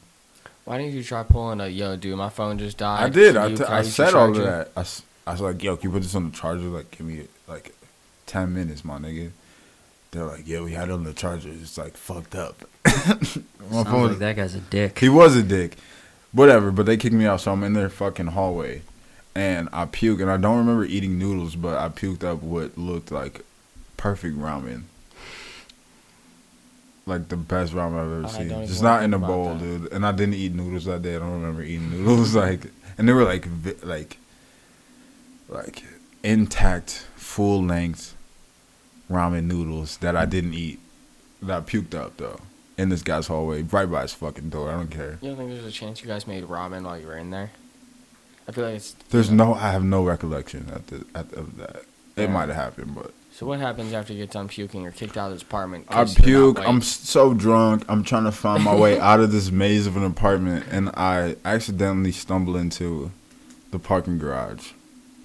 Why didn't you try pulling a yo, dude? My phone just died. I did. I, t- I said all of charger?" that. I was like, yo, can you put this on the charger? Like, give me like ten minutes, my nigga. They're like, yeah, we had it on the charger. It's like fucked up. my Sounds phone. like that guy's a dick. he was a dick. Whatever, but they kicked me out, so I'm in their fucking hallway, and I puke, and I don't remember eating noodles, but I puked up what looked like perfect ramen. Like the best ramen I've ever I seen. Just not in a bowl, that. dude. And I didn't eat noodles that day. I don't remember eating noodles. like, and they were like, like, like intact, full length ramen noodles that I didn't eat. That I puked up though in this guy's hallway, right by his fucking door. I don't care. You don't think there's a chance you guys made ramen while you were in there? I feel like it's. There's no, I have no recollection at the at the, of that. It might have happened, but So what happens after you get done puking or kicked out of this apartment? I puke. I'm so drunk. I'm trying to find my way out of this maze of an apartment, and I accidentally stumble into the parking garage,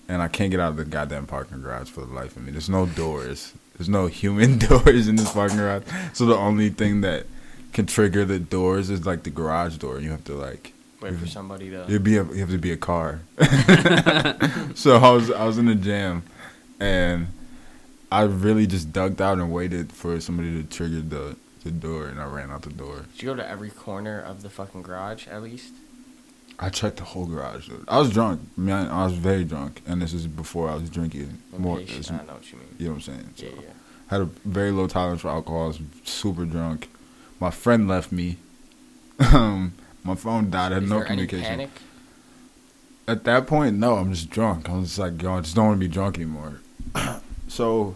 and I can't get out of the goddamn parking garage for the life of me. There's no doors. There's no human doors in this parking garage. So the only thing that can trigger the doors is like the garage door. You have to like Wait for somebody to. You'd be a, you have to be a car. so I was I was in a jam, and I really just ducked out and waited for somebody to trigger the the door, and I ran out the door. Did you go to every corner of the fucking garage at least? I checked the whole garage. dude. I was drunk. Man, I was very drunk, and this is before I was drinking more. I know what you mean. You know what I'm saying? So Yeah, yeah. had a very low tolerance for alcohol. I was super drunk. My friend left me. Um, my phone died. I had Is no communication. panic? At that point, no, I'm just drunk. I'm just like, yo, I just don't want to be drunk anymore. so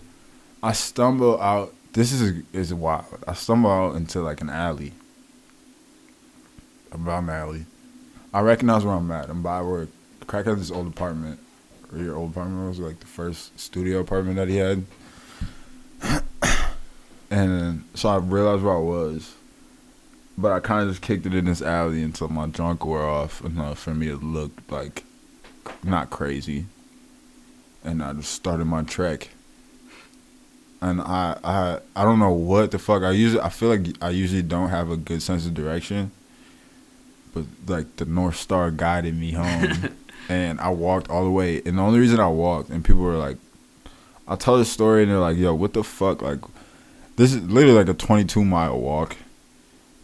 I stumble out. This is is wild. I stumble out into like an alley. About an alley. I recognize where I'm at. I'm by where Crack had this old apartment. Or your old apartment was like the first studio apartment that he had. and so I realized where I was. But I kind of just kicked it in this alley until my drunk wore off enough for me to look like not crazy. And I just started my trek. And I I I don't know what the fuck I usually I feel like I usually don't have a good sense of direction. But like the North Star guided me home. and I walked all the way. And the only reason I walked and people were like I'll tell this story and they're like, "Yo, what the fuck like this is literally like a 22 mile walk."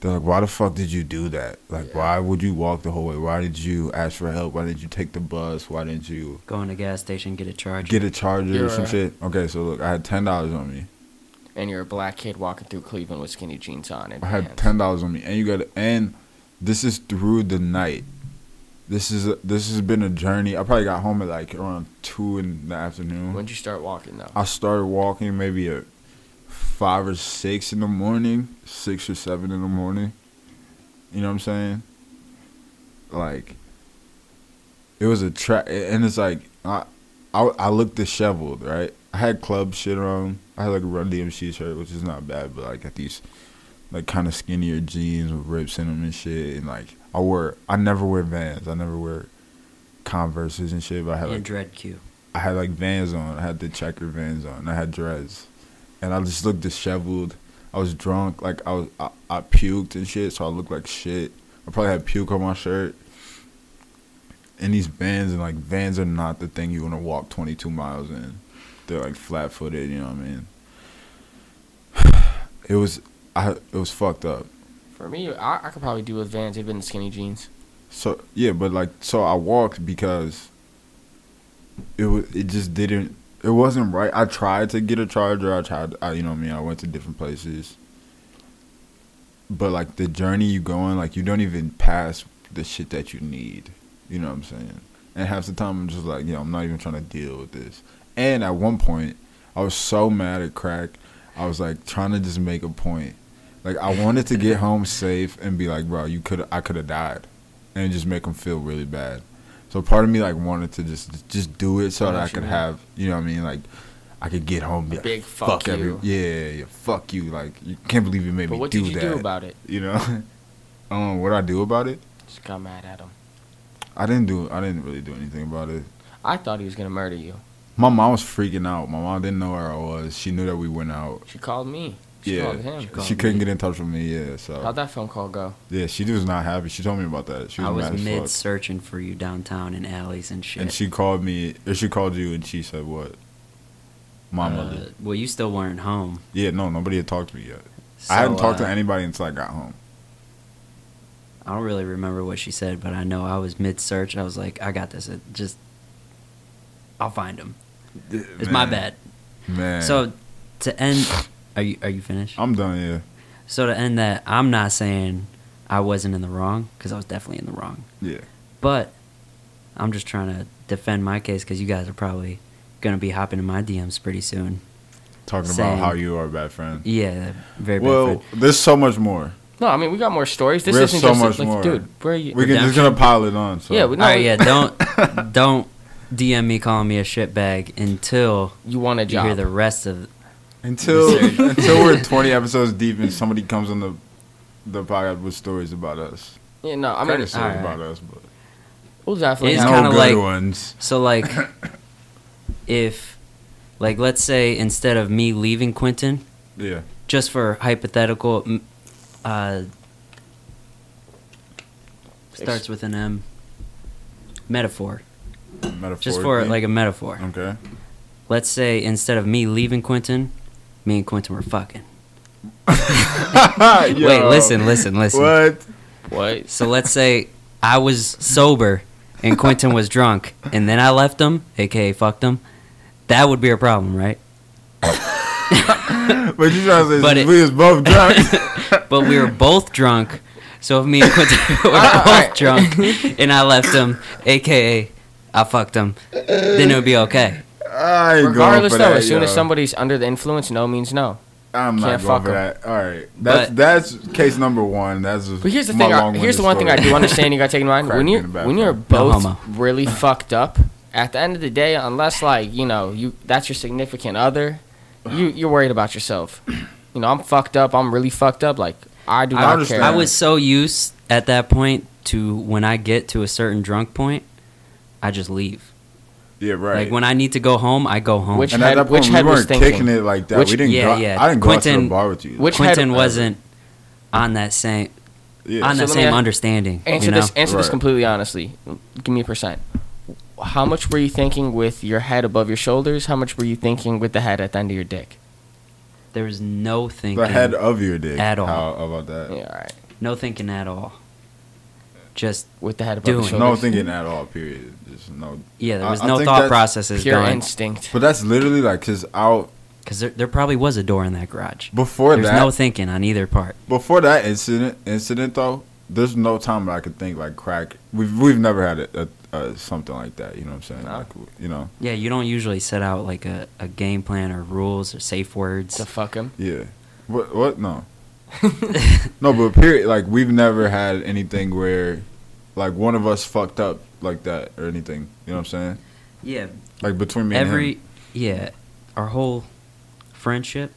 They're like, why the fuck did you do that? Like, why would you walk the whole way? Why did you ask for help? Why didn't you take the bus? Why didn't you Go in a gas station, get a charger. get a charger You're or some right. shit? Okay, so look, I had ten dollars on me. And you're a black kid walking through Cleveland with skinny jeans on and I had ten dollars on me, and you got to and this is through the night. This is a, this has been a journey. I probably got home at like around two in the afternoon. When'd you start walking though? I started walking maybe at five or six in the morning, six or seven in the morning. You know what I'm saying? Like, it was a track, and it's like I, I, I looked disheveled, right? I had club shit on. I had like a Run DMC shirt, which is not bad, but like got these like kind of skinnier jeans with rips in them and shit, and like I wear, I never wear Vans. I never wear Converses and shit, but I had and like Dread Q. I had like Vans on. I had the checker Vans on. I had dreads, and I just looked disheveled. I was drunk. Like I was, I, I puked and shit, so I looked like shit. I probably had puke on my shirt. And these Vans and like Vans are not the thing you want to walk 22 miles in. They're like flat footed. You know what I mean? It was, I it was fucked up. For me, I, I could probably do with Vans. They've been skinny jeans. So yeah, but like so I walked because it was it just didn't it wasn't right. I tried to get a charger. I tried I, you know what I mean. I went to different places. But like the journey you go on, like you don't even pass the shit that you need. You know what I'm saying? And half the time I'm just like, yo, I'm not even trying to deal with this. And at one point, I was so mad at crack. I was like trying to just make a point. Like I wanted to get home safe and be like, bro, you could I could have died, and just make them feel really bad. So part of me like wanted to just just do it so that I could mean. have you know what I mean like I could get home be like, Big fuck you. every yeah, yeah fuck you like you can't believe you made me. But me what do did you that do about it? you know Um, what I do about it? Just got mad at him. I didn't do. I didn't really do anything about it. I thought he was gonna murder you. My mom was freaking out. My mom didn't know where I was. She knew that we went out. She called me. She Yeah. called him. She called she couldn't me. get in touch with me. Yeah, so How'd that phone call go? yeah, she was not happy. She told me about that. She was, I was mad mid fuck. searching for you downtown in alleys and shit. And she called me. Or she called you, and she said what? My Uh, mother. well, you still weren't home. Yeah, no, nobody had talked to me yet. So, I hadn't talked uh, to anybody until I got home. I don't really remember what she said, but I know I was mid search. I was like, I got this. It just, I'll find him. It's my Man, bad. man. So, to end, are you are you finished? I'm done. Yeah. So to end that, I'm not saying I wasn't in the wrong because I was definitely in the wrong. Yeah. But I'm just trying to defend my case because you guys are probably gonna be hopping in my DMs pretty soon. Talking Same. about how you are a bad friend. Yeah, very bad Well, friend. there's so much more. No, I mean we got more stories. This We isn't so just much like, more. dude. Where are you? We can just gonna pile it on. So. Yeah, we- All right, yeah, don't don't DM me calling me a shitbag until you want a you job? hear the rest of. Until until we're 20 episodes deep and somebody comes on the the podcast with stories about us. yeah, no, I I mean mean, stories alright. about us, but we'll definitely. It's have- no kinda good like- ones. So like, if, like, let's say instead of me leaving Quentin, Yeah. just for hypothetical, m- uh, starts with an M. Metaphor, Metaphorically. just for like a metaphor. Okay. Let's say instead of me leaving Quentin, me and Quentin were fucking. Wait, listen, listen, listen. What? what? So let's say I was sober and Quentin was drunk, and then I left him, aka fucked him. That would be a problem, right? But you trying to say But it- we was both drunk? But we were both drunk. So if me and Quentin were ah, both drunk and I left him, aka I fucked him, then it would be okay. I ain't Regardless, going for though, that, as soon as somebody's under the influence, no means no. I'm not can't going fuck for 'em. that. All right, that's But- that's case number one. That's But here's the my thing. I, here's the one thing I do understand. You got to take in mind when you're in the back, when you're bro. No both really fucked up. At the end of the day, unless like you know you that's your significant other, you you're worried about yourself. You know, I'm fucked up. I'm really fucked up. Like I do I not understand. care. I was so used at that point to when I get to a certain drunk point, I just leave. Yeah, right. Like when I need to go home, I go home. Which and head- at that which we head weren't thinking? kicking it like that. Which- we didn't. yeah, go, yeah. I didn't go out to Quentin- the bar with you. Which head- wasn't on that same yeah. on So that same ask- understanding. answer you know? this. Answer this completely honestly. Give me a percent. How much were you thinking with your head above your shoulders? How much were you thinking with the head at the end of your dick? There was no thinking. the head of your dick. At all. How, how about that? Yeah, all right. No thinking at all. Just With the head above Doing. your No thinking at all. Period. Just no. yeah, there was I no think thought processes Pure going. instinct. But that's literally like, cause out Because there, there probably was a door in that garage. before There's that, no thinking on either part. before that incident, incident though, there's no time that I could think like crack. We've we've never had a, a, a something like that. You know what I'm saying? No. Like you know, Yeah, you don't usually set out like a, a game plan or rules or safe words. To fuck him. yeah. What what no. No, but period. Like we've never had anything where, like one of us fucked up like that or anything. You know what I'm saying? yeah, Like between me and every yeah, our whole friendship,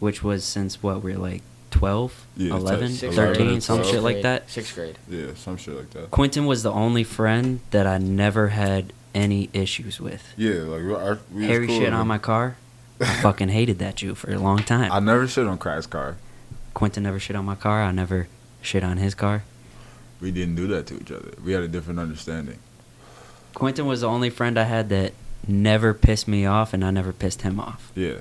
which was since what we're like 12, Yeah, 11, 13, 11, some 12. shit like grade. that. Sixth grade. Yeah, some shit like that. Quentin was the only friend that I never had any issues with. Yeah, like we, our, we was Harry cool, shit man. on my car. I fucking hated that Jew for a long time. I never shit on Crack's car. Quentin never shit on my car. I never shit on his car. We didn't do that to each other. We had a different understanding. Quentin was the only friend I had that never pissed me off, and I never pissed him off. Yeah.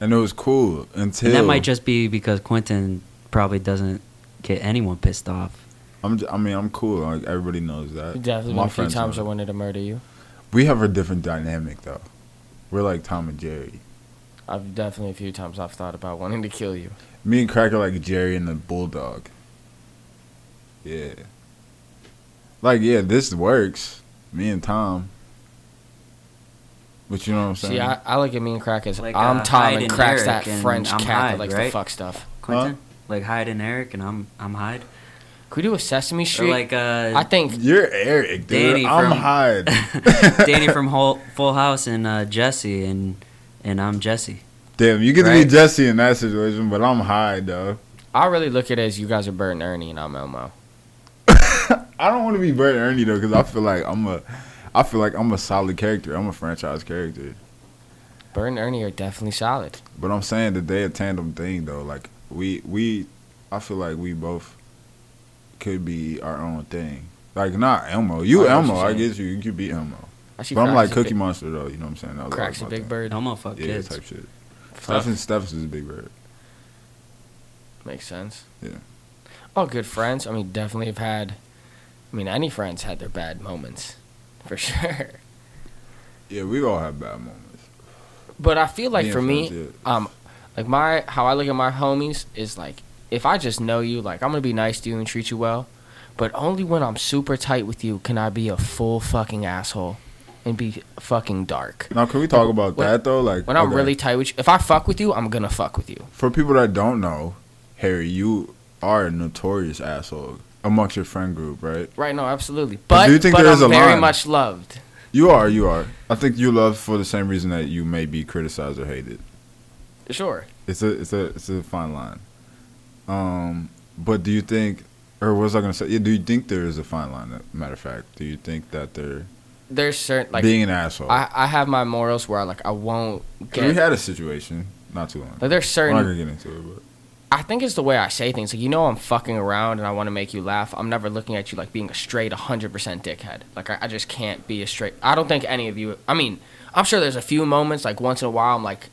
And it was cool until And that might just be because Quentin probably doesn't get anyone pissed off. I'm. j- I mean, I'm cool. Like everybody knows that. Definitely My been a few friends times I wanted to murder you. We have a different dynamic though. We're like Tom and Jerry. I've definitely a few times I've thought about wanting to kill you. Me and Crack are like Jerry and the Bulldog. Yeah. Like yeah, this works. Me and Tom. But you know what I'm saying? See, I, I look at me and Crack as Like, I'm uh, Tom Hyde and and Crack's Eric that and French I'm cat Hyde, that likes right? to fuck stuff. Quentin, like Hyde and Eric, and I'm I'm Hyde. Could we do a Sesame Or Street? like uh, I think You're Eric, dude. Danny I'm from- Hyde. Danny from Whole, Full House and uh, Jesse, and and I'm Jesse. Damn, you get to be Jesse in that situation, but I'm high, though. I really look at it as you guys are Bert and Ernie and I'm Elmo. I don't want to be Bert and Ernie though, because I feel like I'm a, I feel like I'm a solid character. I'm a franchise character. Bert and Ernie are definitely solid. But I'm saying that they a tandem thing though. Like we we, I feel like we both could be our own thing. Like not Elmo. You I Elmo. I saying. guess you. You could be Elmo. I see But I'm like Cookie Big- Monster though. You know what I'm saying? That was Cracks always and my Big thing. Bird. Elmo fuck Yeah, kids. type shit. Fuck. Steffens Steffens is a big bird. Makes sense. Yeah. All good friends. I mean, definitely have had. I mean, any friends had their bad moments, for sure. Yeah, we all have bad moments. But I feel like Being for me, yeah. um, like my how I look at my homies is like if I just know you, like I'm gonna be nice to you and treat you well, but only when I'm super tight with you can I be a full fucking asshole and be fucking dark. Now, can we talk about When- that though? Like When I'm okay. really tight with you, if I fuck with you, I'm gonna fuck with you. for people that don't know, Harry, you are a notorious asshole amongst your friend group, right? Right? No, absolutely. But do you think but there is I'm a very line? much loved. You are, you are. I think you love for the same reason that you may be criticized or hated. Sure. It's a, it's a, it's a fine line. Um, but do you think, or what was I gonna say? Yeah, do you think there is a fine line? Matter of fact, do you think that they're There's certain like being an asshole? I, I have my morals where I like I won't get we had a situation not too long. like there's I'm certain not gonna get into it, but I think it's the way I say things. Like you know, I'm fucking around and I want to make you laugh. I'm never looking at you like being a straight 100% dickhead. Like I, I just can't be a straight. I don't think any of you. I mean, I'm sure there's a few moments like once in a while I'm like,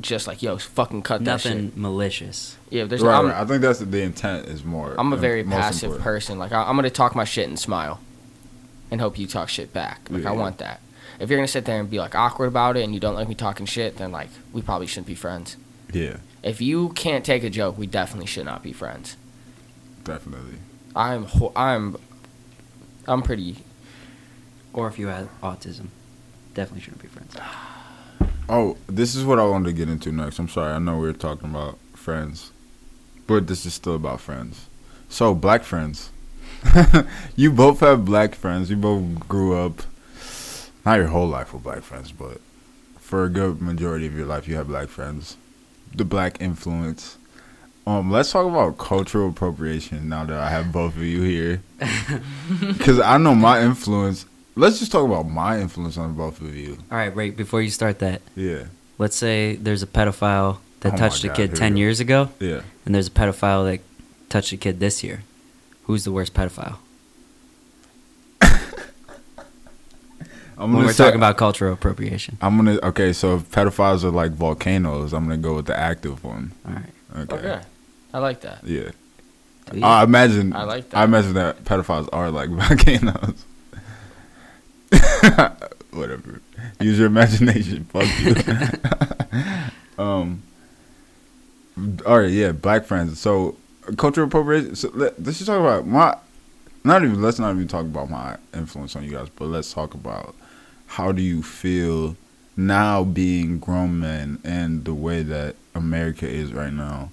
just like yo, fucking cut that Nothing malicious. Yeah, there's. right, I'm, right. I think that's the, the intent is more. I'm a very passive important. person. Like I, I'm gonna talk my shit and smile, and hope you talk shit back. Like Yeah, I want that. If you're gonna sit there and be like awkward about it and you don't like me talking shit, then like we probably shouldn't be friends. Yeah, If you can't take a joke, we definitely should not be friends. definitely. I'm ho- I'm I'm pretty Or if you have autism, definitely shouldn't be friends. Oh, this is what I wanted to get into next. I'm sorry. I know we were talking about friends, but this is still about friends. So, black friends. you both have black friends. You both grew up, not your whole life with black friends, but for a good majority of your life, you have black friends. The black influence. Um, let's talk about cultural appropriation now that I have both of you here. Because I know my influence. Let's just talk about my influence on both of you. All right, wait, before you start that, Yeah. let's say there's a pedophile that Oh touched a kid 10 years ago, Yeah. and there's a pedophile that touched a kid this year. Who's the worst pedophile? I'm When gonna we're say- talking about cultural appropriation. I'm gonna okay. So if pedophiles are like volcanoes, I'm gonna go with the active one. All right. Okay. okay. I like that. Yeah. Do? I imagine. I like that. I imagine that pedophiles are like volcanoes. Whatever. Use your imagination. Fuck you. um. All right. Yeah. Black friends. So cultural appropriation. So let, let's just talk about my. Not even. Let's not even talk about my influence on you guys. But let's talk about how do you feel now being grown men and the way that America is right now.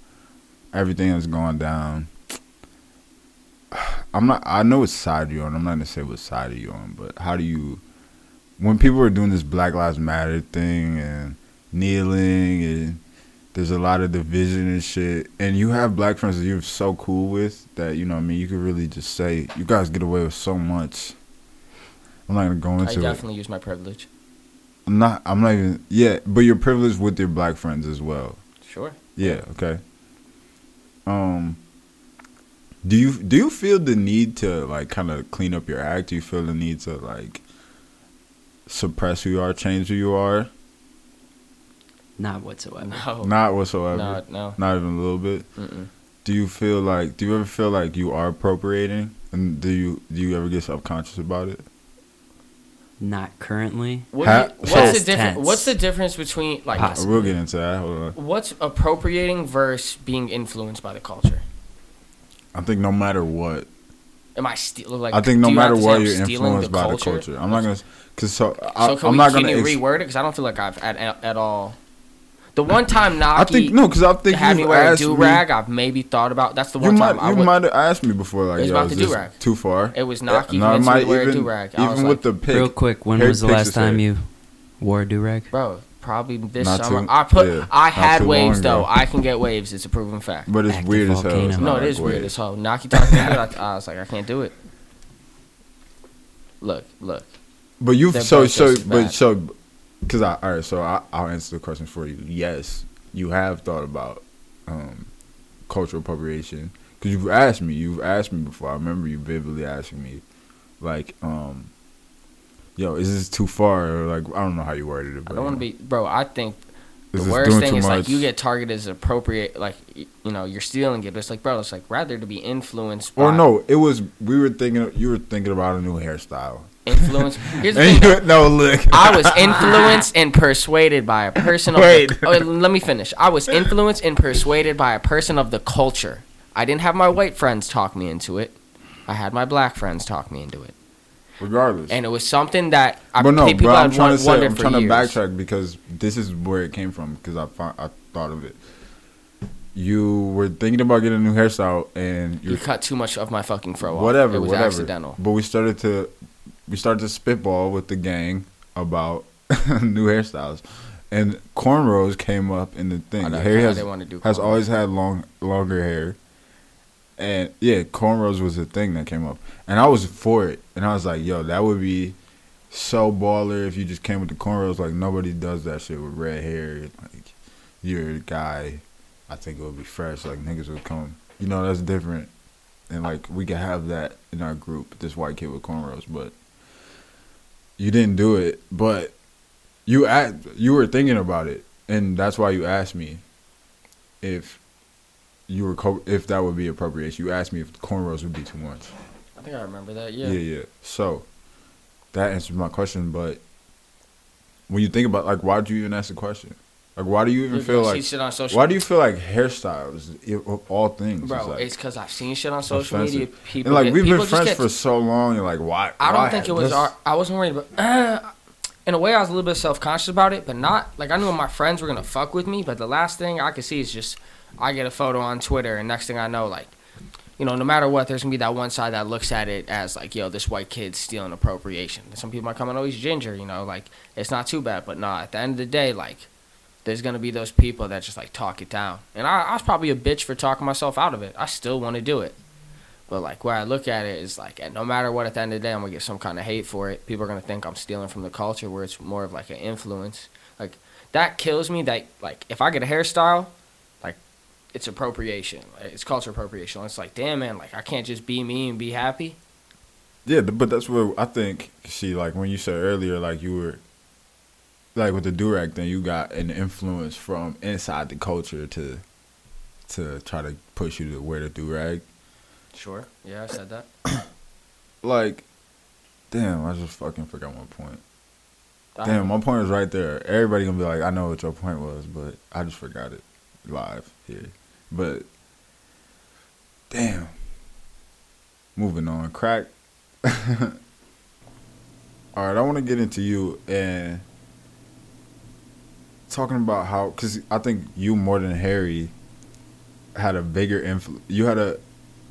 Everything that's going down. I'm not. I know what side you're on. I'm not gonna say what side you're you on, but how do you? When people are doing this Black Lives Matter thing and kneeling and there's a lot of division and shit, and you have black friends that you're so cool with that you know what I mean you could really just say you guys get away with so much. I'm not gonna go into it. I definitely use my privilege. I'm not. I'm not even. Yeah, but you're privileged with your black friends as well. Sure. Yeah. Okay. Um. Do you do you feel the need to like kind of clean up your act? Do you feel the need to like suppress who you are, change who you are? Not whatsoever. No. Not whatsoever. No. No. Not even a little bit. Mm-mm. Do you feel like? Do you ever feel like you are appropriating? And do you do you ever get self conscious about it? Not currently. What Ha- you- what's Past the difference? tense. What's the difference between like Past- We'll get into that. Hold on. what's appropriating versus being influenced by the culture? I think no matter what, Am I steal like? I think no do you matter what, you're stealing influenced by the culture. I'm not gonna, cause so, I, So can I'm we? not gonna. you ex- reword it? Because I don't feel like I've at at, at all. The one time I Naki think no, cause I think had me you've wear a do me- rag, I've maybe thought about. That's the one You one might, time I you would. might have asked me before, like, It was yo, about is the this do-rag. too far? It was Naki no, it convinced me might to wear a even, do-rag. Even with like, the pic. Real quick, when was the last time hair. you wore a do rag? bro, probably this Not summer. too- I put. yeah, I had waves long though. ago. I can get waves. It's a proven fact. But it's Active weird as hell. It's volcano. not no, it is weird as hell. Naki talking to me. I, I was like, I can't do it. Look, look. But you They're so so but so because I all right. So I, I'll answer the question for you. Yes, you have thought about um, cultural appropriation because you've asked me. You've asked me before. I remember you vividly asking me, like, um, yo, is this too far? Or like, I don't know how you worded it. I don't want to be, bro. I think the worst thing is like you get targeted as appropriate, like you know, you're stealing it. But it's like, bro, it's like rather to be influenced. By Or no, it was we were thinking. You were thinking about a new hairstyle. Influence. Here's the thing. you, no, look. I was influenced and persuaded by a person of Wait. the. Oh, let me finish. I was influenced and persuaded by a person of the culture. I didn't have my white friends talk me into it. I had my black friends talk me into it, regardless. and it was something that I but no, people but I'm had trying to say, I'm for trying to backtrack because this is where it came from because I found, I thought of it. You were thinking about getting a new hairstyle and You cut too much of my fucking fro off. whatever, It was whatever. accidental. But we started to we started to spitball with the gang about new hairstyles, and cornrows came up in the thing. Oh, know, Harry has they wanna do has always had long longer hair, and yeah, cornrows was a thing that came up, and I was for it, and I was like, yo, that would be so baller if you just came with the cornrows. Like nobody does that shit with red hair. Like you're a guy. I think it would be fresh. Like niggas would come. You know, that's different. And like we could have that in our group, this white kid with cornrows, but you didn't do it. But you act, you were thinking about it, and that's why you asked me if you were co- if that would be appropriate. You asked me if cornrows would be too much. I think I remember that. Yeah, Yeah. yeah. So that answers my question. But when you think about like, why do you even ask the question? Like, why do you even feel like? shit on social Why do you feel like hairstyles of all things? Bro, like, it's because I've seen shit on social offensive? media. People and like we've been friends for so long, and like why? I don't why think it was. Our, I wasn't worried about. Uh, in a way, I was a little bit self conscious about it, but not like I knew my friends were gonna fuck with me. But the last thing I could see is just I get a photo on Twitter, and next thing I know, like, you know, no matter what, there's gonna be that one side that looks at it as like, yo, this white kid's stealing appropriation. Some people might come and oh, he's ginger, you know, like it's not too bad. But nah, at the end of the day, like. There's gonna be those people that just like talk it down, and I, I was probably a bitch for talking myself out of it. I still want to do it, but like where I look at it is like, no matter what, at the end of the day, I'm gonna get some kind of hate for it. People are gonna think I'm stealing from the culture, where it's more of like an influence. Like that kills me. That like if I get a hairstyle, like it's appropriation. It's culture appropriation. It's like, damn man, like I can't just be me and be happy. Yeah, but that's what I think. See, like when you said earlier, like you were, like with the durag thing, you got an influence from inside the culture to, to try to push you to wear the durag. Sure. Yeah, I said that. Like, damn, I just fucking forgot my point. Damn, my point is right there. Everybody gonna be like, I know what your point was, but I just forgot it live here. But damn. Moving on, crack. All right, I want to get into you and talking about how, because I think you more than Harry had a bigger influence. You had a,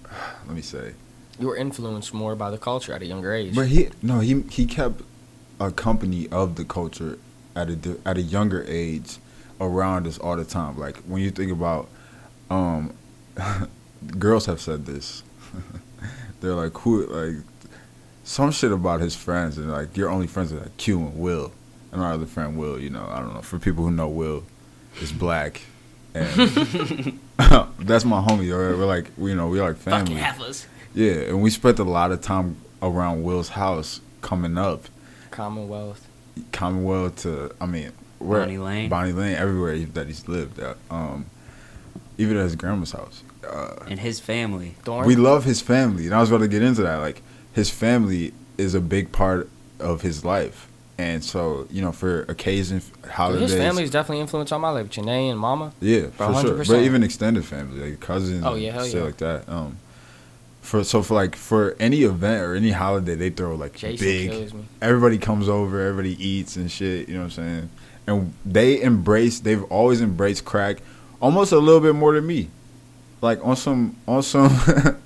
let me say, You were influenced more by the culture at a younger age. but he no he he kept a company of the culture at a at a younger age around us all the time. Like when you think about, um, girls have said this. They're like who like some shit about his friends and like your only friends are like Q and Will and our other friend Will. You know I don't know for people who know Will is black. And that's my homie. We're, we're like, you know, we're like family. Yeah, and we spent a lot of time around Will's house coming up, Commonwealth. Commonwealth to, I mean, where Bonnie Lane. Bonnie Lane, everywhere that he's lived at, um, even at his grandma's house. Uh, And his family. Dorn. we love his family, and I was about to get into that. Like, his family is a big part of his life, and so you know, for occasions, holidays, His family's definitely influenced on my life. Janae and Mama. Yeah, for sure. But even extended family, like cousins, Oh, yeah, hell yeah. like that. Um, for so for like for any event or any holiday, they throw like Jason big. Everybody comes over, everybody eats and shit. You know what I'm saying? And they embrace. They've always embraced crack, almost a little bit more than me. Like on some on some.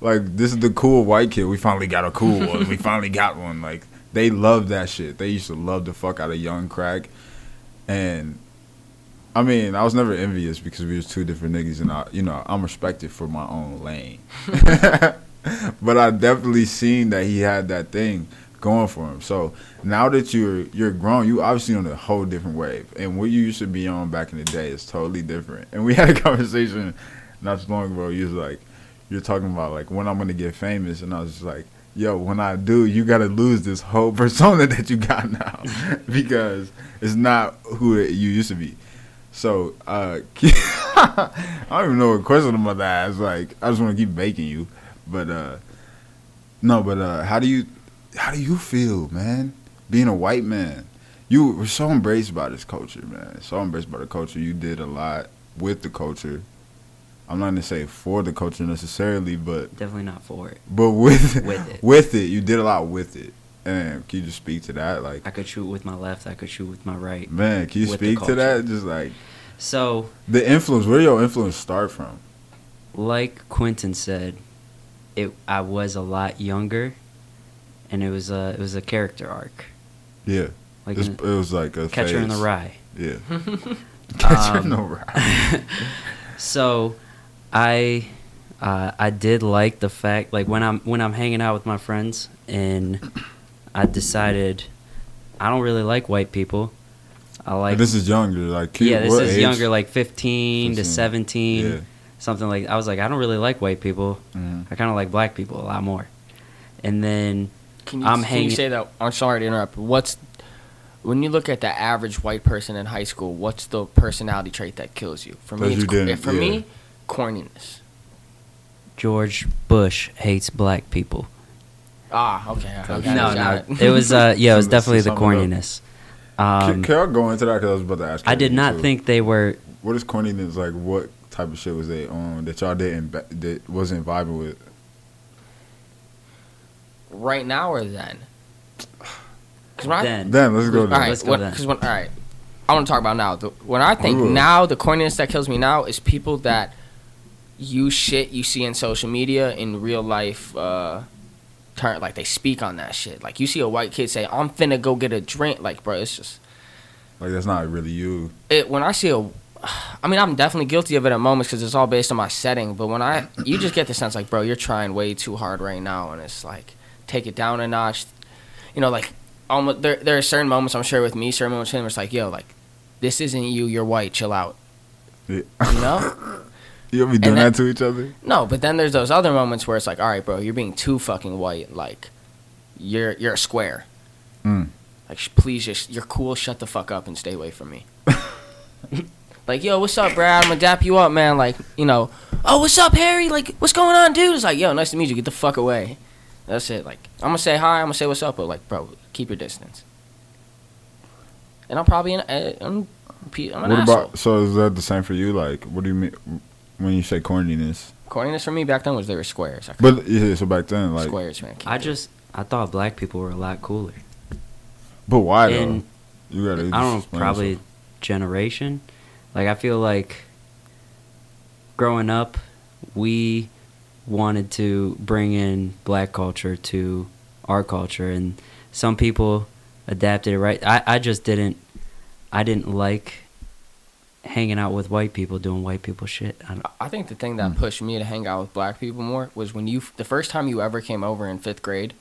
like this is the cool white kid. We finally got a cool one. We finally got one. Like they love that shit. They used to love the fuck out of young crack and I mean, I was never envious because we was two different niggas, and I, you know, I'm respected for my own lane. but I definitely seen that he had that thing going for him. So now that you're you're grown, you obviously on a whole different wave, and what you used to be on back in the day is totally different. And we had a conversation not too long ago. You was like, you're talking about like when I'm gonna get famous, and I was just like, yo, when I do, you gotta lose this whole persona that you got now because it's not who it- you used to be. So uh, I don't even know what question I'm about to ask. Like I just want to keep baking you, but uh, no, but uh, how do you how do you feel, man? Being a white man, you were so embraced by this culture, man. So embraced by the culture. You did a lot with the culture. I'm not gonna say for the culture necessarily, but Definitely not for it. but with With it. with it, you did a lot with it. And can you just speak to that? Like, I could shoot with my left. I could shoot with my right. man, can you speak to that? Just like So, the influence. Where your influence start from? like Quentin said, it I was a lot younger, and it was a it was a character arc, Yeah, like It's- in it was like a Catcher in the. Rye. Yeah, Catcher in Um, the Rye. So, I uh, I did like the fact like when I'm when I'm hanging out with my friends and I decided I don't really like white people. I like And this is younger, like kid, yeah, this what is age? younger, like 15 to 17, Yeah. something like. I was like, I don't really like white people. Mhm. I kind of like black people a lot more. And then Can you, I'm can hanging- you say that? I'm sorry to interrupt. What's when you look at the average white person in high school? What's the personality trait that kills you? For me, you it's, co- didn't- for yeah. me, corniness. George Bush hates black people. Ah, okay. okay no, no, it was uh, yeah, it was definitely the sum it up. corniness. Can, Um, can I go into that? Because I was about to ask. I did not too. think they were. What is corniness like? What type of shit was they on that y'all didn't ba- that wasn't vibing with? right now or then? Because when I Then Then let's go. all There. right, Let's go what, then. 'cause when, all right, I want to talk about now. The, when I think Ooh. now, the corniness that kills me now is people that use shit you see in social media in real life. Uh, turn like they speak on that shit. Like you see a white kid say, "I'm finna go get a drink." Like, bro, it's just Like that's not really you. it. When I see a, I mean, I'm definitely guilty of it at moments because it's all based on my setting. But when I, you just get the sense like, bro, you're trying way too hard right now, and it's like, take it down a notch. You know, like almost there. There are certain moments I'm sure with me, certain moments with him. It's like, yo, like this isn't you. You're white. Chill out. Yeah. You know? You ever be doing that- that to each other? no, but then there's those other moments where it's like, all right, bro, you're being too fucking white. Like, you're you're a square. Mm. Like, please just, you're cool. Shut the fuck up and stay away from me. like, yo, what's up, Brad? I'm gonna dap you up, man. Like, you know, oh, what's up, Harry? Like, what's going on, dude? It's like, yo, nice to meet you. Get the fuck away. That's it. Like, I'm gonna say hi. I'm gonna say what's up, but like, bro, keep your distance. And I'm probably an, uh, I'm, I'm an What asshole. about? So is that the same for you? Like, what do you mean when you say corniness? Corniness for me back then was they were squares. I But yeah, so back then, like, squares, man. I just I thought black people were a lot cooler. but why though? You gotta. I don't know, probably yourself. generation. Like I feel like growing up, we wanted to bring in black culture to our culture, and some people adapted it right. I, I just didn't. I didn't like hanging out with white people doing white people shit. I don't, I think the thing that hmm. pushed me to hang out with black people more was when you the first time you ever came over in fifth grade.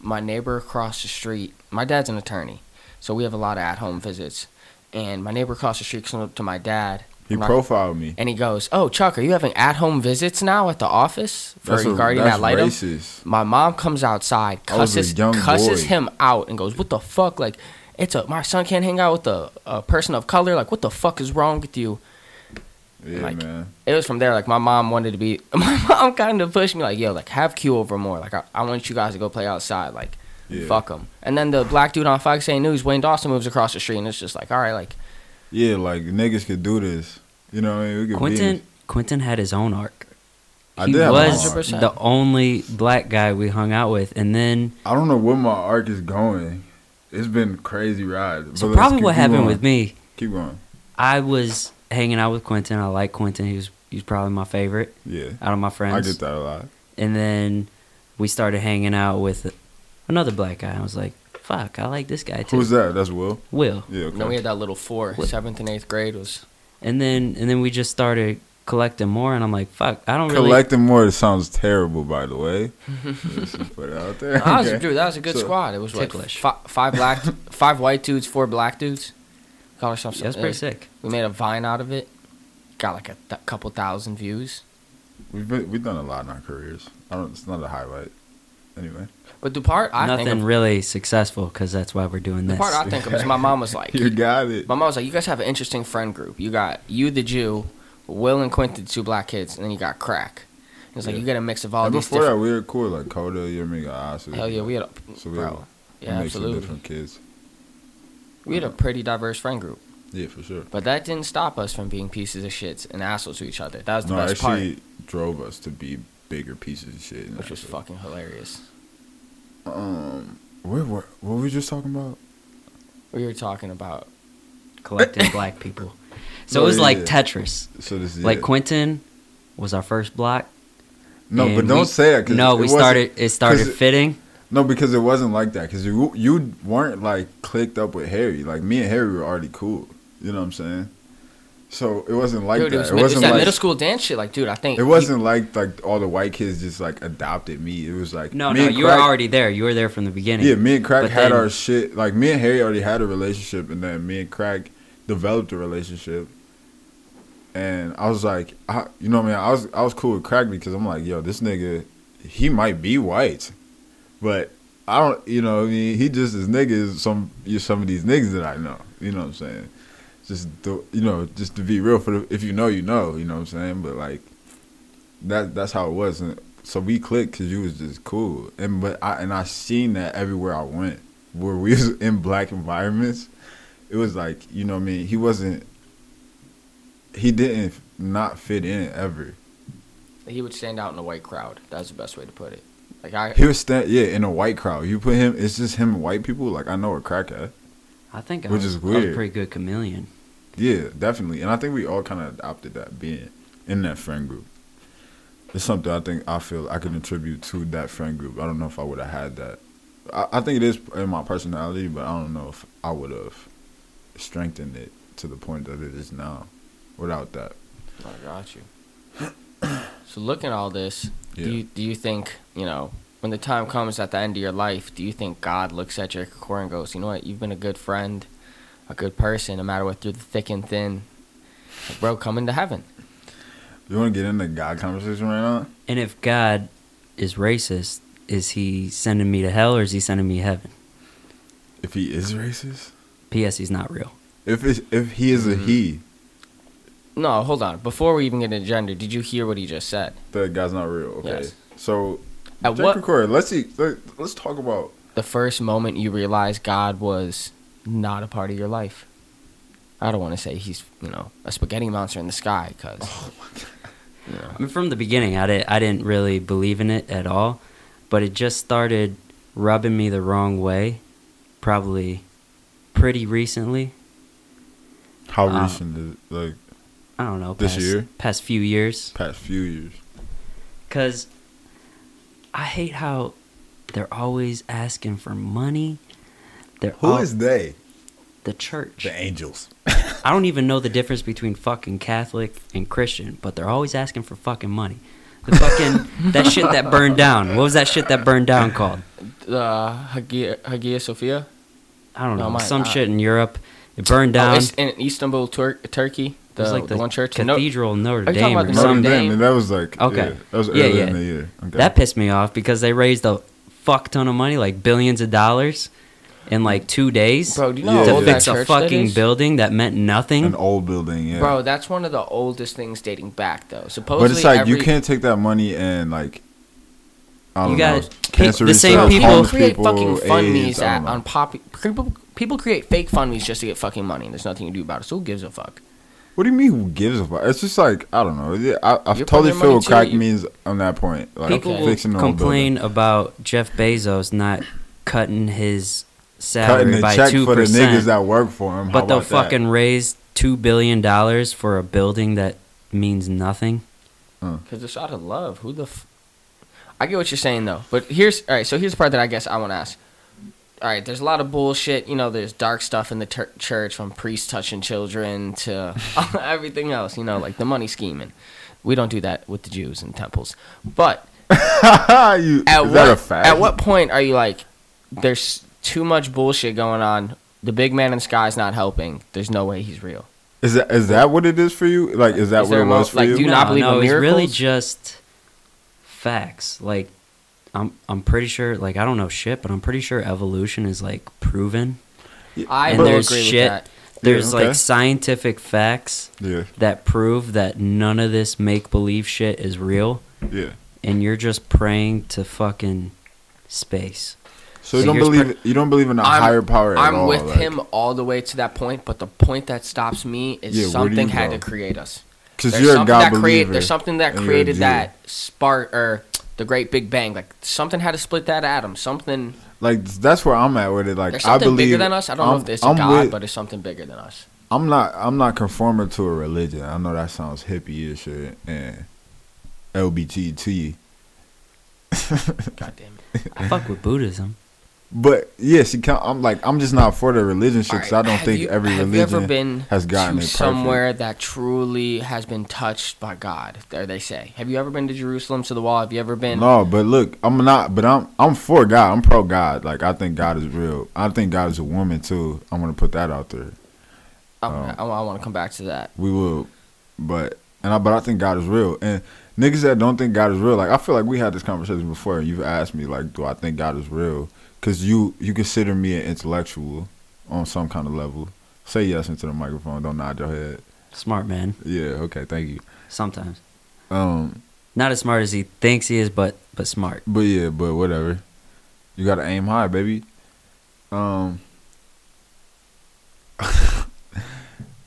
My neighbor across the street, my dad's an attorney, so we have a lot of at home visits. And my neighbor across the street comes up to my dad. He I'm not- profiled me. and he goes, "Oh, Chuck, are you having at home visits now at the office for That's a- regarding that's that item?" racist. My mom comes outside, I was cusses, cusses boy. him out, and goes, "What the fuck? Like, it's a my son can't hang out with a, a person of color. Like, what the fuck is wrong with you?" Yeah, like, man. it was from there. Like my mom wanted to be. My mom kind of pushed me. Like, yo, like have Q over more. Like I, I want you guys to go play outside. Like, Yeah. fuck them. And then the black dude on Fox 8 News, Wayne Dawson, moves across the street, and it's just like, all right, like Yeah, like niggas could do this. You know what I mean? We could be Quentin in- Quentin had his own arc. I He did have my was arc. the only black guy we hung out with, and then I don't know where my arc is going. It's been crazy ride. so But probably what happened going. with me. Keep going. I was hanging out with Quentin. I like Quentin. He was he was probably my favorite Yeah, out of my friends. I get that a lot. And then we started hanging out with another black guy. I was like, fuck, I like this guy too. Who's that? That's Will. Will. Yeah. Okay. And then we had that little four, What? seventh and eighth grade was. And then and then we just started collecting more, and I'm like, fuck, I don't really. Collecting more sounds terrible, by the way. Let's put it out there. That was, Okay. dude, that was a good So- squad. It was like Ticklish. fi- five black, five white dudes, four black dudes. Call ourselves. Yeah, that's pretty sick. We made a vine out of it. Got like a th- couple thousand views. We've been, we've done a lot in our careers. I don't. It's not a highlight. Anyway, But the part I Nothing think of, really successful because that's why we're doing the this. part I think of is my mom was like, you got it. my mom was like, you guys have an interesting friend group. You got you the Jew, Will and Quentin, two black kids, and then you got Crack. It's like Yeah. you get a mix of all and these before different. that, we were cool. Like Coda, Yermiga, Acid. Hell yeah, we had a So we bro. had Yeah, a mix of absolutely. different kids. We had a pretty diverse friend group. Yeah, for sure. But that didn't stop us from being pieces of shits and assholes to each other. That was the No, best part, actually drove us to be bigger pieces of shit. which was that fucking hilarious. Um, where, where, what were we just talking about? We were talking about collecting black people. So No, it was yeah, like yeah. Tetris. So this is Like it. Quentin was our first block. No, but don't we- say that. 'cause No, it we started. It started fitting. No, because it wasn't like that. Because you you weren't like clicked up with Harry. Like me and Harry were already cool. You know what I'm saying? So it wasn't like dude. that. It was, it mid- it was wasn't that like middle school dance shit. Like, dude, I think it wasn't like like all the white kids just like adopted me. It was like No, me no, and you were already there. You were there from the beginning. Yeah, me and Crack But had then- our shit. Like me and Harry already had a relationship, and then me and Crack developed a relationship. And I was like, I, you know, what I mean, I was I was cool with Crack because I'm like, yo, this nigga, he might be white, but I don't, you know, I mean, he just as nigga some some of these niggas that I know. You know what I'm saying? Just the, you know, just to be real for the, if you know, you know. You know what I'm saying? But like, that that's how it was. And so we clicked because you was just cool. And but I and I seen that everywhere I went, where we was in black environments, it was like you know what I mean. He wasn't. He didn't not fit in ever. he would stand out in a white crowd. That's the best way to put it. Like I, He was stand yeah in a white crowd. You put him. It's just him and white people. Like I know a crack at. I think I Which was, is I was a weird. pretty good chameleon. Yeah, definitely. And I think we all kind of adopted that being in that friend group. It's something I think I feel I can attribute to that friend group. I don't know if I would have had that. I, I think it is in my personality, but I don't know if I would have strengthened it to the point that it is now without that. I got you. so looking at all this, Yeah. do you do you think you know when the time comes at the end of your life, do you think God looks at Jacob Core and goes, you know what, you've been a good friend, a good person, no matter what through the thick and thin, like, bro, come into heaven. You want to get into God conversation right now? And if God is racist, is he sending me to hell or is he sending me to heaven? If he is racist, P.S. He's not real. if it's, if he is a Mm-hmm. he, No, hold on. Before we even get into gender, did you hear what he just said? The guy's not real. Okay, Yes. so At Jack what Record, let's see. Let, let's talk about the first moment you realized God was not a part of your life? I don't want to say he's you know a spaghetti monster in the sky because you know, I mean, from the beginning, I didn't, I didn't really believe in it at all, but it just started rubbing me the wrong way, probably pretty recently. how Uh, recent is it? Like I don't know. This past, year? Past few years. past few years. Because I hate how they're always asking for money. They're Who al- is they? the church? The angels. I don't even know the difference between fucking Catholic and Christian, but they're always asking for fucking money. The fucking that shit that burned down. What was that shit that burned down called? the Hagia, Hagia Sophia. I don't No, know. my- Some uh, shit in Europe. It burned Oh, down. it's in Istanbul, Tur- Turkey. it The, was like the, the, one church. Cathedral in Notre Are you Dame about or Notre something. Dame? Dame. That was like Okay. Yeah, that was Yeah, earlier yeah. in the year. Okay. That pissed me off because they raised a fuck ton of money, like billions of dollars, in like two days bro, do you know Yeah, how to old yeah. fix that a church that fucking building that meant nothing. an old building, yeah. Bro, that's one of the oldest things dating back though. Supposedly, but it's like you can't take that money and like I don't You know, gotta- cancer the same research, people- People create people, fucking fund me's at, on pop. People, people create fake fund me's just to get fucking money, and there's nothing you do about it. So who gives a fuck? What do you mean? Who gives a fuck? It's just like I don't know. I, I totally putting your feel what crack it, you- means on that point. Like People Okay. will fixing an old complain about Jeff Bezos not cutting his building. cutting salary the by check two for the niggas percent, that work for him. How but they'll about that? fucking raise two billion dollars for a building that means nothing. Because it's out of love. Who the? F- I get what you're saying though, but here's all right. So here's the part that I guess I want to ask. all right, there's a lot of bullshit. You know, there's dark stuff in the tur church from priests touching children to everything else. You know, like the money scheming. We don't do that with the Jews in temples. But you, at is what that a fact? at what point are you like, there's too much bullshit going on. The big man in the sky's not helping. There's no way he's real. Is that is that what it is for you? Like, is that Is what there it mo- for like, you? do you not believe no, in it's really just facts. Like, I'm I'm pretty sure. Like, I don't know shit, but I'm pretty sure evolution is like proven. I And there's agree shit- with that. There's okay. like scientific facts yeah, that prove that none of this make believe shit is real, yeah. and you're just praying to fucking space. So you don't here's believe you don't believe in a I'm- higher power at I'm all? with like- him all the way to that point, but the point that stops me is Yeah, something had go? to create us. Because you're a something God that believer. create, There's something that and you're a created that spark or the Great Big Bang. Like something had to split that atom. Something. Like that's where I'm at with it. Like There's I something believe bigger than us. I don't know I'm- if it's a I'm God, with- but it's something bigger than us. I'm not. I'm not conforming to a religion. I know that sounds hippie and shit and LBGT. God damn it. I fuck with Buddhism. But yeah, see, can- I'm like I'm just not for the religion shit because I don't have think you- every have you ever religion been has gotten to it perfect. somewhere that truly has been touched by God? There they say. Have you ever been to Jerusalem to the wall? Have you ever been? No, but look, I'm not. But I'm I'm for God. I'm pro God. Like I think God is real. I think God is a woman too. I'm gonna put that out there. Um, I, want to come back to that. We will, but and I, but I think God is real. And niggas that don't think God is real, like I feel like we had this conversation before. and You've asked me like, do I think God is real? Because you you consider me an intellectual on some kind of level. Say yes into the microphone. Don't nod your head. Smart man. Yeah. Okay. Thank you. Sometimes Um. not as smart as he thinks he is, but but smart. But yeah. But whatever. You gotta aim high, baby. Um.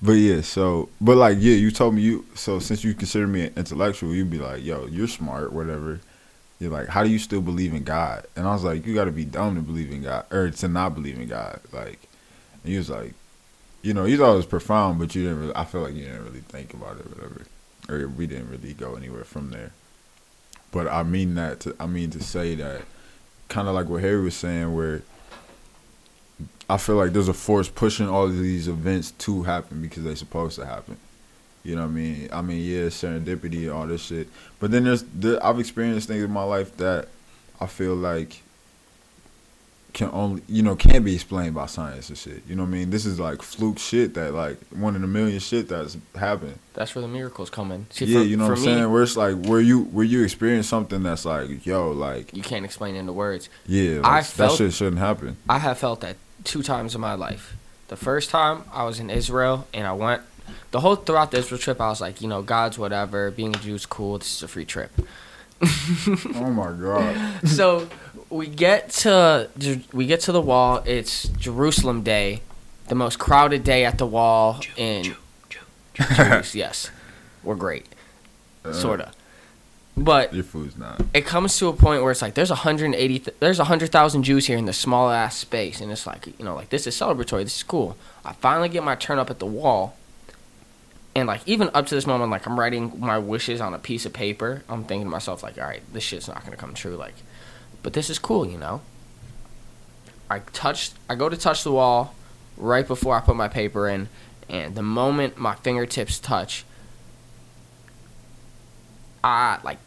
but yeah. So. But like yeah, you told me you. So since you consider me an intellectual, you'd be like, yo, you're smart, whatever. You're like, how do you still believe in God? And I was like, you got to be dumb to believe in God or to not believe in God. Like, he was like, you know, you thought it was profound, but you didn't. Really, I feel like you didn't really think about it, whatever. Or we didn't really go anywhere from there. But I mean that. To, I mean to say that, kind of like what Harry was saying, where I feel like there's a force pushing all of these events to happen because they're supposed to happen. You know what I mean? I mean, yeah, serendipity and all this shit. But then there's, there, I've experienced things in my life that I feel like can only, you know, can't be explained by science and shit. You know what I mean? This is like fluke shit that like one in a million shit that's happened. That's where the miracles come in. See, yeah, for- you know what I'm me, saying? Where it's like where you where you experience something that's like, yo, like You can't explain it into words. yeah, like, I that shit shouldn't happen. I have felt that two times in my life. The first time I was in Israel and I went the whole throughout the Israel trip I was like, you know, God's whatever, being a Jew's cool, this is a free trip. oh my god. so we get to we get to the wall. It's Jerusalem Day, the most crowded day at the wall in Jews, yes, we're great, uh, sorta. But Your food's not. it comes to a point where it's like there's 180 there's 100,000 Jews here in this small ass space and it's like you know like this is celebratory this is cool I finally get my turn up at the wall and like even up to this moment like I'm writing my wishes on a piece of paper. I'm thinking to myself like all right this shit's not to come true like but this is cool you know? I touched I go to touch the wall right before I put my paper in and the moment my fingertips touch I like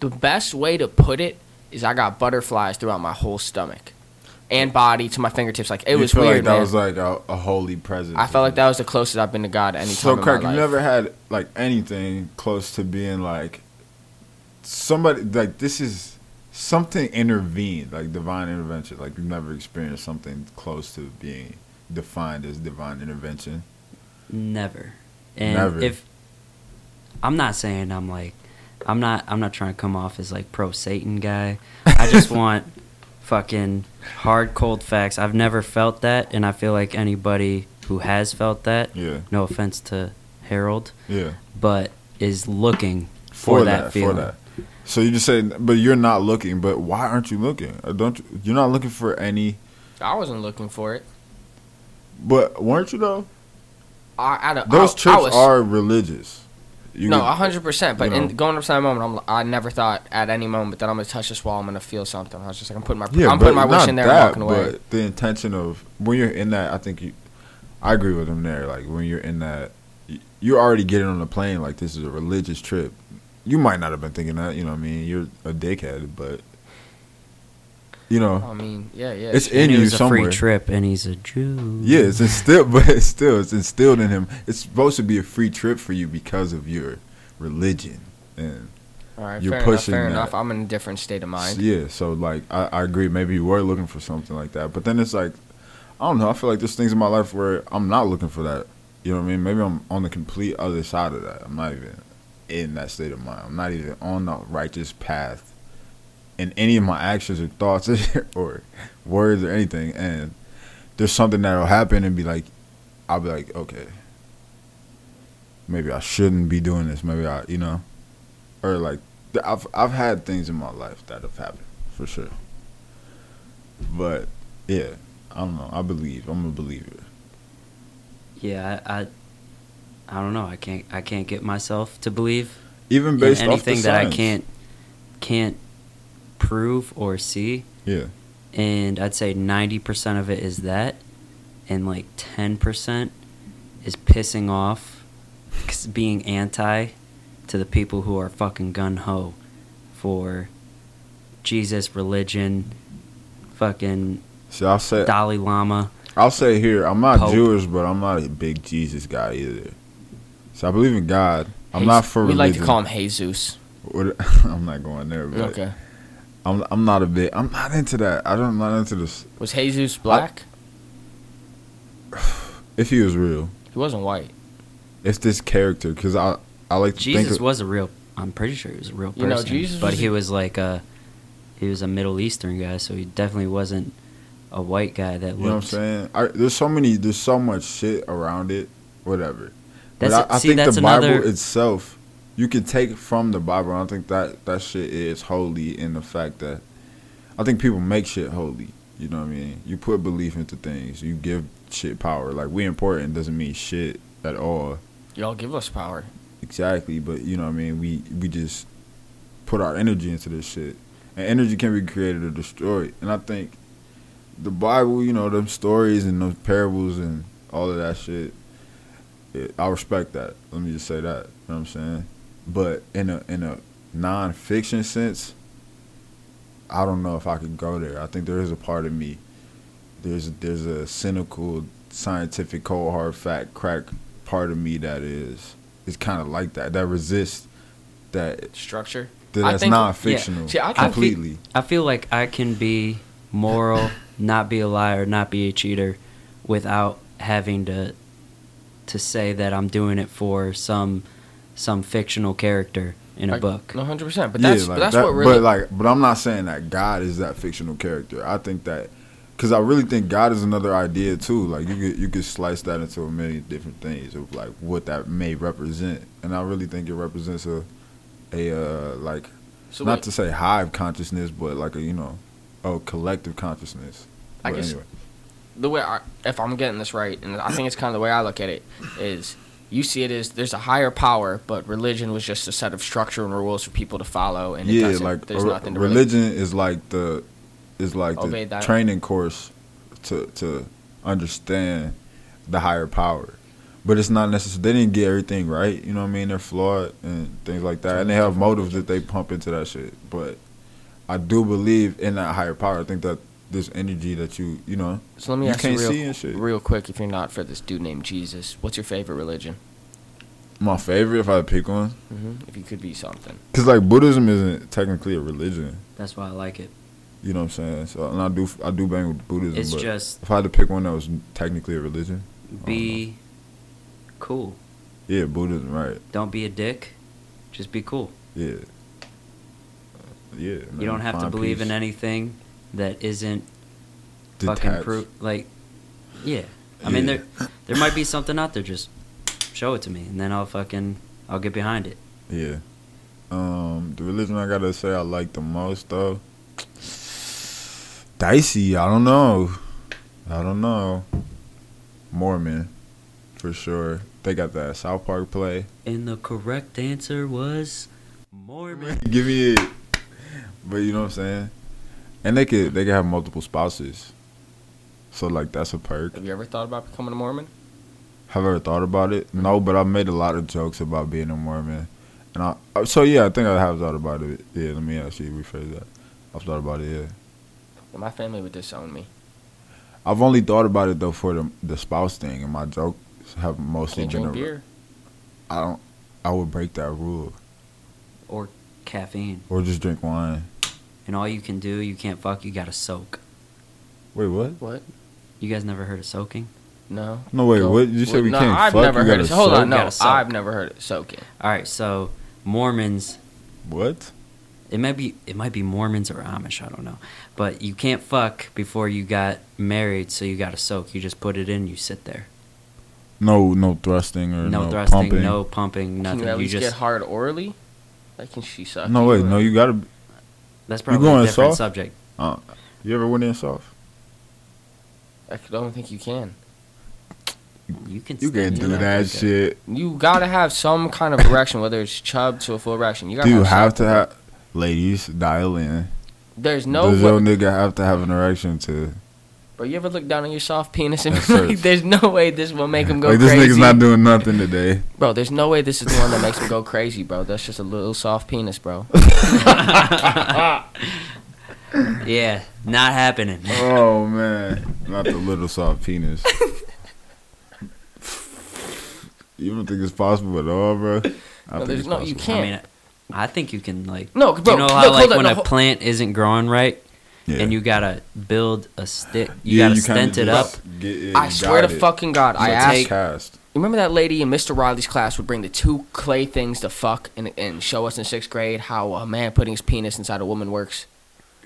the best way to put it is I got butterflies throughout my whole stomach and body to my fingertips. Like it you was feel weird, like that man. was like a, a holy presence. I felt like that was the closest I've been to God any So time crack, in you never had like anything close to being like somebody like this is something intervened, like divine intervention. Like you've never experienced something close to being defined as divine intervention. Never. And Never. if I'm not saying I'm like I'm not I'm not trying to come off as like pro Satan guy. I just want fucking hard cold facts. I've never felt that and I feel like anybody who has felt that, Yeah, no offense to Harold, yeah. but is looking for, that, feeling. for that. So you just say, but you're not looking. But why aren't you looking? Uh, Don't you, you're not looking for any? I wasn't looking for it. But weren't you though? I, I, don't- Those I, trips I was, are religious. You no, hundred percent. But you know. in going up to that moment, I'm, I never thought at any moment that I'm gonna touch this wall. I'm gonna feel something. I was just like, I'm putting my, Yeah, I'm putting my wish in there that, and walking away. But the intention of when you're in that, I think you, I agree with him there. Like when you're in that, you're already getting on the plane. Like this is a religious trip. You might not have been thinking that. You know what I mean? You're a dickhead, but you know, I mean, yeah, yeah. it's And in it you was a somewhere. free trip, and he's a Jew. Yeah, it's instilled, but it's still it's instilled in him. It's supposed to be a free trip for you because of your religion and All right, you're fair enough. pushing Fair that. enough. I'm in a different state of mind. Yeah, so like I, I agree. Maybe you were looking for something like that, but then it's like I don't know. I feel like there's things in my life where I'm not looking for that. You know what I mean? Maybe I'm on the complete other side of that. I'm not even in that state of mind. I'm not even on the righteous path in any of my actions or thoughts or words or anything. And there's something that'll happen and be like, I'll be like, okay, maybe I shouldn't be doing this. Maybe I, you know, or like I've I've had things in my life that have happened for sure. But yeah, I don't know. I believe. I'm a believer. Yeah, I, I, I don't know. I can't. I can't get myself to believe Even based anything off that I can't, can't prove or see. Yeah. And I'd say ninety percent of it is that, and like ten percent is pissing off, 'cause being anti, to the people who are fucking gun ho, for, Jesus, religion, fucking See, I'll say Dalai Lama. I'll say here, I'm not Pope. Jewish, but I'm not a big Jesus guy either. So I believe in God. I'm Jesus- not for We religion. like to call him Jesus. I'm not going there, but Okay. I'm I'm not a big. I'm not into that. I don't. I'm not into this. Was Jesus black? If he was real, he wasn't white. if this character, because I I like to Jesus think. Of, was a real. I'm pretty sure he was a real person. You know, Jesus but was he a- was like a, he was a Middle Eastern guy, so he definitely wasn't a white guy that you know what I'm saying? I, there's so many. There's so much shit around it. Whatever. That's but I, I think that's the Bible another. itself, you can take from the Bible. I don't think that that shit is holy in the fact that I think people make shit holy. You know what I mean? You put belief into things. You give shit power. Like we important doesn't mean shit at all. Y'all give us power. Exactly, but you know what I mean. We we just put our energy into this shit, and energy can be created or destroyed. And I think the Bible, you know, them stories and those parables and all of that shit. It, I respect that. Let me just say that. You know what I'm saying? But in a in a non-fiction sense, I don't know if I could go there. I think there is a part of me. There's there's a cynical, scientific, cold hard fact, crack part of me that is is kind of like that. That resists that Structure. that I that's think- non-fictional yeah. See, I can- completely. I feel like I can be moral, not be a liar, not be a cheater, without having to to say that I'm doing it for some some fictional character in a Like, book. Hundred percent. But that's but that's that- what really. But like, but I'm not saying that God is that fictional character. I think that because I really think God is another idea too. Like you could you could slice that into a million different things of like what that may represent, and I really think it represents a a uh, like so not wait, to say hive consciousness, but like a you know a collective consciousness. I But guess- anyway. the way I, if I'm getting this right, and I think it's kind of the way I look at it, is you see it as there's a higher power, but religion was just a set of structure and rules for people to follow, and yeah, like there's a- nothing to really. religion is like the is like the that. training course to to understand the higher power. But it's not necessary. They didn't get everything right. You know what I mean? They're flawed and things like that, and they have motives that they pump into that shit. But I do believe in that higher power. I think that this energy that you you know So let me you ask can't you see real, and shit. real quick, if you're not for this dude named Jesus, what's your favorite religion? My favorite, if I had to pick one, hmm If you could be something. because like Buddhism isn't technically a religion. That's why I like it. You know what I'm saying? So and I do I do bang with Buddhism. It's but just if I had to pick one that was technically a religion, be cool. yeah, Buddhism, right? Don't be a dick. Just be cool. Yeah. Yeah. You don't have to believe in anything that isn't fucking Detached. proof. Like, yeah. I mean, there there might be something out there. Just show it to me, and then I'll fucking I'll get behind it. Yeah. Um, the religion I gotta say I like the most though. Dicey. I don't know. I don't know. Mormon, for sure. they got that South Park play. And the correct answer was Mormon. Give me it. But you know what I'm saying? And they could they could have multiple spouses. So like that's a perk. Have you ever thought about becoming a Mormon? Have I ever thought about it? No, but I've made a lot of jokes about being a Mormon. And I uh, so yeah, I think I have thought about it. Yeah, let me actually rephrase that. I've thought about it, yeah. Well, my family would disown me. I've only thought about it though for the the spouse thing and my jokes have mostly Can't been drink a- beer. I don't I would break that rule. Or caffeine. Or just drink wine. And all you can do, you can't fuck, you gotta soak. Wait, what? What? You guys never heard of soaking? No. No wait, Go- what? You said we no, can't I've fuck, never you heard gotta of Hold soak? on, no. I've never heard of soaking. Alright, so Mormons What? it might be it might be Mormons or Amish, I don't know. But you can't fuck before you got married, so you gotta soak. You just put it in, you sit there. No no thrusting or No, no, thrusting, pumping. no pumping, Can nothing. you at You, least just get hard orally? Like, can she suck? No you wait, or- no you gotta that's probably going a different soft? subject. uh, you ever went in soft? I don't think you can. You can You can do that like shit. You gotta have some kind of erection, whether it's chub to a full erection. You gotta Do you have, have to have ladies dial in? There's no. Does way- your nigga have to have an erection to Bro, you ever look down on your soft penis and be like, there's no way this will make him go like this crazy. nigga's not doing nothing today? bro, there's no way this is the one that makes him go crazy, bro. That's just a little soft penis, bro. Yeah, not happening. oh man, not the little soft penis. you don't think it's possible at all, bro? I No, think there's it's no- you can't. I mean, I think you can like. No, bro. you know look, how like on, when no, a plant isn't growing right, Yeah. and you gotta build a stick, you Yeah, gotta kinda stent it up. get it, I swear to it. fucking God, I It's asked. like cast. Remember that lady in Mr. Riley's class would bring the two clay things to fuck and, and show us in sixth grade how a man putting his penis inside a woman works.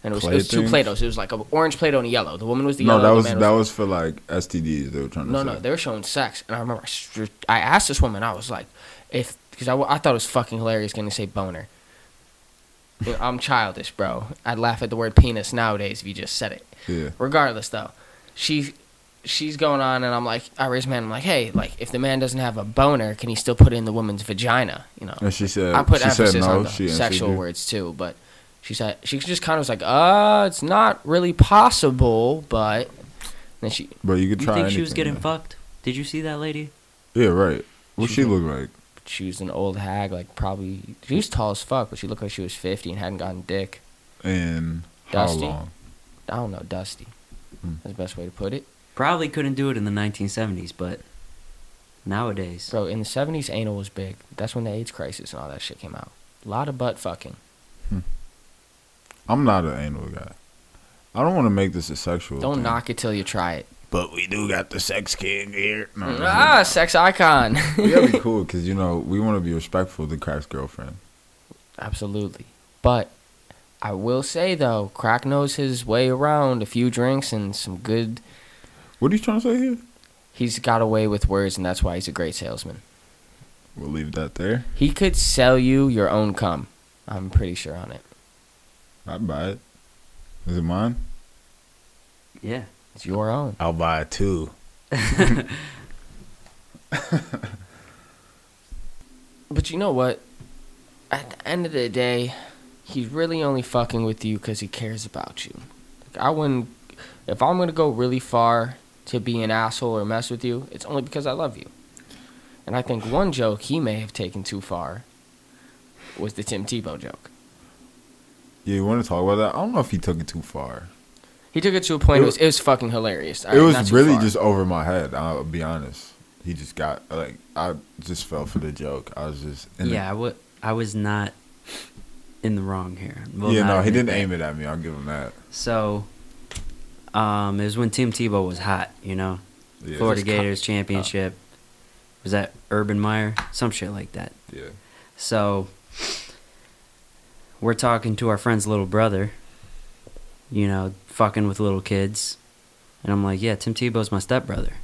And it was, it was two things? Play-Dohs. It was like an orange Play-Doh and a yellow. The woman was the No, yellow. No, that the was man that was for like STDs. They were trying to No, say. no, they were showing sex, and I remember I, I asked this woman, I was like, if because I, I thought it was fucking hilarious getting to say boner. You know, I'm childish, bro. I'd laugh at the word penis nowadays if you just said it. yeah. Regardless, though, she she's going on, and I'm like, I raise my hand. I'm like, hey, like if the man doesn't have a boner, can he still put it in the woman's vagina? You know, And she said I put emphasis no. on the sexual words too, but she said she just kind of was like, uh, it's not really possible, but then she But you could You try. think she was getting man. fucked? Did you see that lady? Yeah, right. What She she look like? She was an old hag, like probably she was tall as fuck, but she looked like she was fifty and hadn't gotten dick. And how Dusty? long? I don't know, dusty. Hmm. That's the best way to put it, Probably couldn't do it in the 1970s, but nowadays, bro. In the seventies, anal was big. That's when the AIDS crisis and all that shit came out. A lot of butt fucking. Hmm. I'm not an anal guy. I don't want to make this a sexual. Don't thing. knock it till you try it. But we do got the sex king here. No, that's ah, not- sex icon. We gotta be cool because you know we want to be respectful to Crack's girlfriend. Absolutely. But I will say though, Crack knows his way around a few drinks and some good. What are you trying to say here? He's got away with words, and that's why he's a great salesman. We'll leave that there. He could sell you your own cum. I'm pretty sure on it. I'd buy it. Is it mine? yeah. It's your own. I'll buy it too. But you know what? At the end of the day, he's really only fucking with you because he cares about you. Like, I wouldn't. If I'm gonna go really far to be an asshole or mess with you, it's only because I love you. And I think one joke he may have taken too far was the Tim Tebow joke. Yeah, you want to talk about that? I don't know if he took it too far. He took it to a point. It It was, it was fucking hilarious. it Alright, was really far. just over my head. I'll be honest. He just got like I just fell for the joke. I was just in yeah, I wa- I was not in the wrong here. The, Will yeah, no, he didn't aim it at me. I'll give him that. So, um, it was when Tim Tebow was hot, you know, Yeah, Florida just co- Gators championship. Was that Urban Meyer? Some shit like that. Yeah. So, we're talking to our friend's little brother, you know, fucking with little kids. And I'm like, yeah, Tim Tebow's my stepbrother.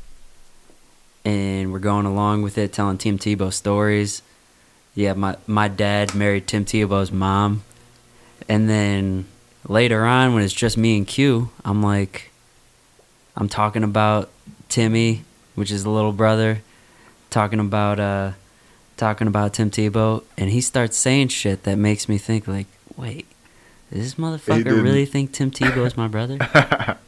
And we're going along with it, telling Tim Tebow stories. Yeah, my, my dad married Tim Tebow's mom. And then later on, when it's just me and Q, I'm like, I'm talking about Timmy, which is the little brother, talking about uh talking about Tim Tebow and he starts saying shit that makes me think like, wait, does this motherfucker really think Tim Tebow is my brother?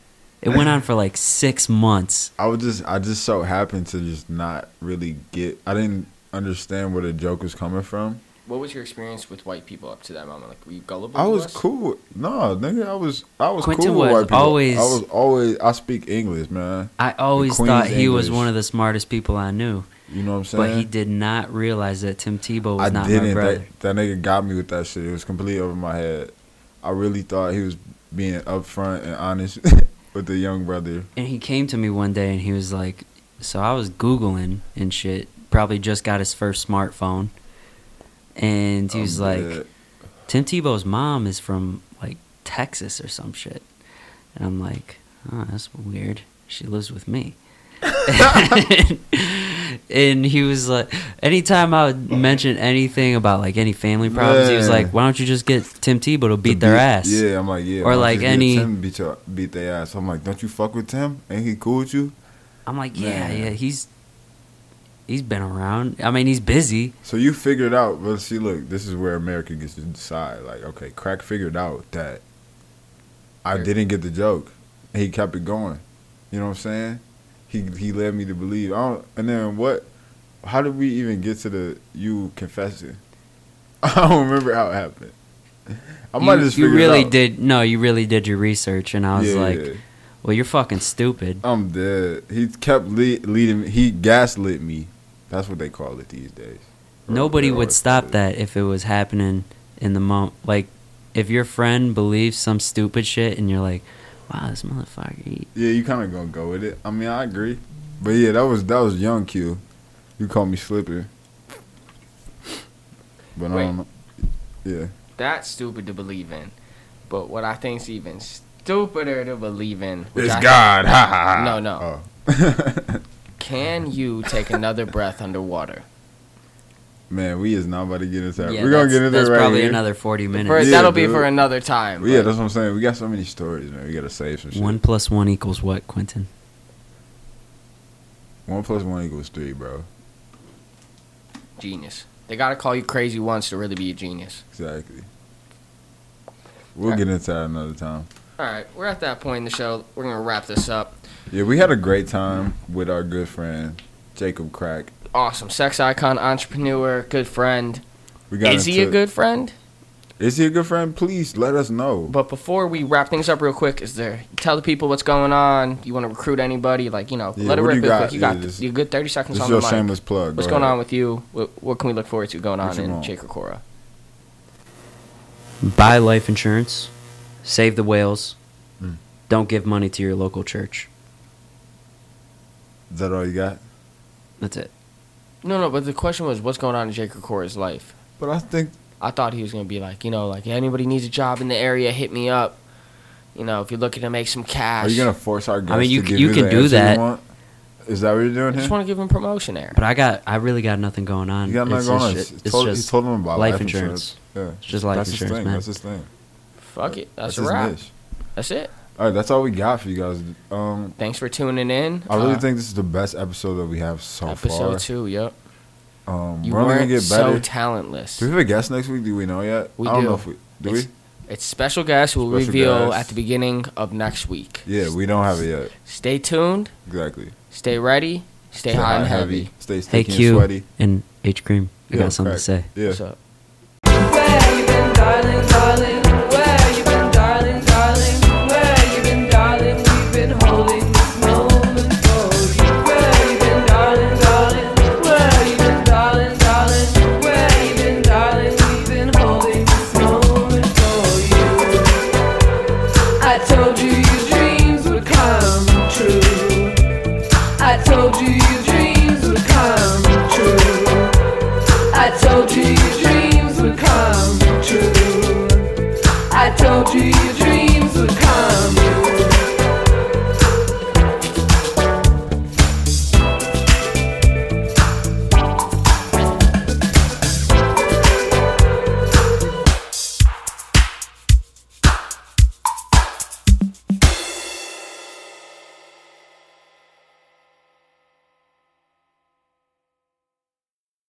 it went on for like six months. I was just I just so happened to just not really get I didn't understand where the joke was coming from. What was your experience with white people up to that moment? Like, were you gullible? I was us? cool. No, nigga, I was I was Quentin cool with white people. always- I was always I speak English, man. I always Queen's thought he was one of the smartest people I knew, You know what I'm saying? but he did not realize that Tim Tebow was I not my didn't. brother. That, that nigga got me with that shit. It was completely over my head. I really thought he was being upfront and honest with the young brother. And he came to me one day and he was like, so I was Googling and shit, probably just got his first smartphone. And he was I'm like, dead. Tim Tebow's mom is from like Texas or some shit. And I'm like, oh, that's weird. She lives with me. and he was like, anytime I would oh. mention anything about like any family problems, he was like, why don't you just get Tim Tebow to beat To their ass? Yeah, I'm like, yeah. Or like any- Tim beat your beat their ass. I'm like, don't you fuck with Tim? Ain't he cool with you? I'm like, yeah, Man. yeah, he's he's been around. I mean, he's busy. So you figured out, but see, look, this is where America gets to decide. Like, okay, Crack figured out that I didn't get the joke, he kept it going. You know what I'm saying? He he led me to believe. I don't, and then what? How did we even get to the you confessing? I don't remember how it happened. I might you, just you really did no, you really did your research, and I was Yeah, like, yeah. well, you're fucking stupid. I'm dead. He kept le- leading. me. He gaslit me. That's what they call it these days. Nobody would stop that if it was happening in the moment. Like, if your friend believes some stupid shit, and you're like, wow, this motherfucker. Yeah, you kind of gonna go with it. I mean, I agree. But yeah, that was that was young Q. You called me slipping. But I Wait. don't know. Yeah. That's stupid to believe in. But what I think's even stupider to believe in. is God. Ha ha ha. No, no. Oh. Can you take another breath underwater? Man, we is not about to get into that. yeah, We're gonna get into that's that right probably here. another 40 minutes. For, Yeah, that'll be for another time. Well, yeah, that's what I'm saying. We got so many stories, man. We gotta save some shit. One plus one equals what, Quentin? One plus one equals three, bro. genius. They gotta call you crazy once to really be a genius. Exactly. We'll Alright. get into that another time. All right, we're at that point in the show. We're gonna wrap this up. Yeah, we had a great time with our good friend Jacob Crack. Awesome, sex icon, entrepreneur, good friend. We got Is he a good friend? Is he a good friend? Please let us know. But before we wrap things up real quick, is there tell the people what's going on? You want to recruit anybody? Like you know, Yeah, let it rip you real got? quick. You Yeah, got just- you good thirty seconds This on is the your mic. shameless plug. What's Go going ahead. on with you? What, what can we look forward to going on in want? Chacra Buy life insurance, save the whales, Mm. don't give money to your local church. Is that all you got? That's it. No, no, but the question was, what's going on in Jake Jacob's life? But I think I thought he was gonna be like, you know, like anybody needs a job in the area, hit me up. You know, if you're looking to make some cash. are you gonna force our guests mean, you to give you you can the do answer you that. want? Is that what you're doing I just here? want to give him promotion there. But I got, I really got nothing going on. You got nothing It's going on. just- He It's told, just he told him about life life, insurance. Yeah, It's just life that's insurance, his thing. man. That's his thing. Fuck it, that's, a his wrap. niche. That's it. All right, that's all we got for you guys. Um, Thanks for tuning in. I really Uh, think this is the best episode that we have so far. episode two. Yep. Um, You we're only gonna get better. so better. talentless. do we have a guest next week? Do we know yet? We I don't do. know if we do. It's- we? It's special guest. We'll Special reveal guest. at the beginning of next week. Yeah, we don't have it yet. Stay tuned. Exactly. Stay ready. Stay, hot and heavy. Stay Hey sticky and sweaty. and H cream. I Yeah, got something crack. to say. Yeah. What's up?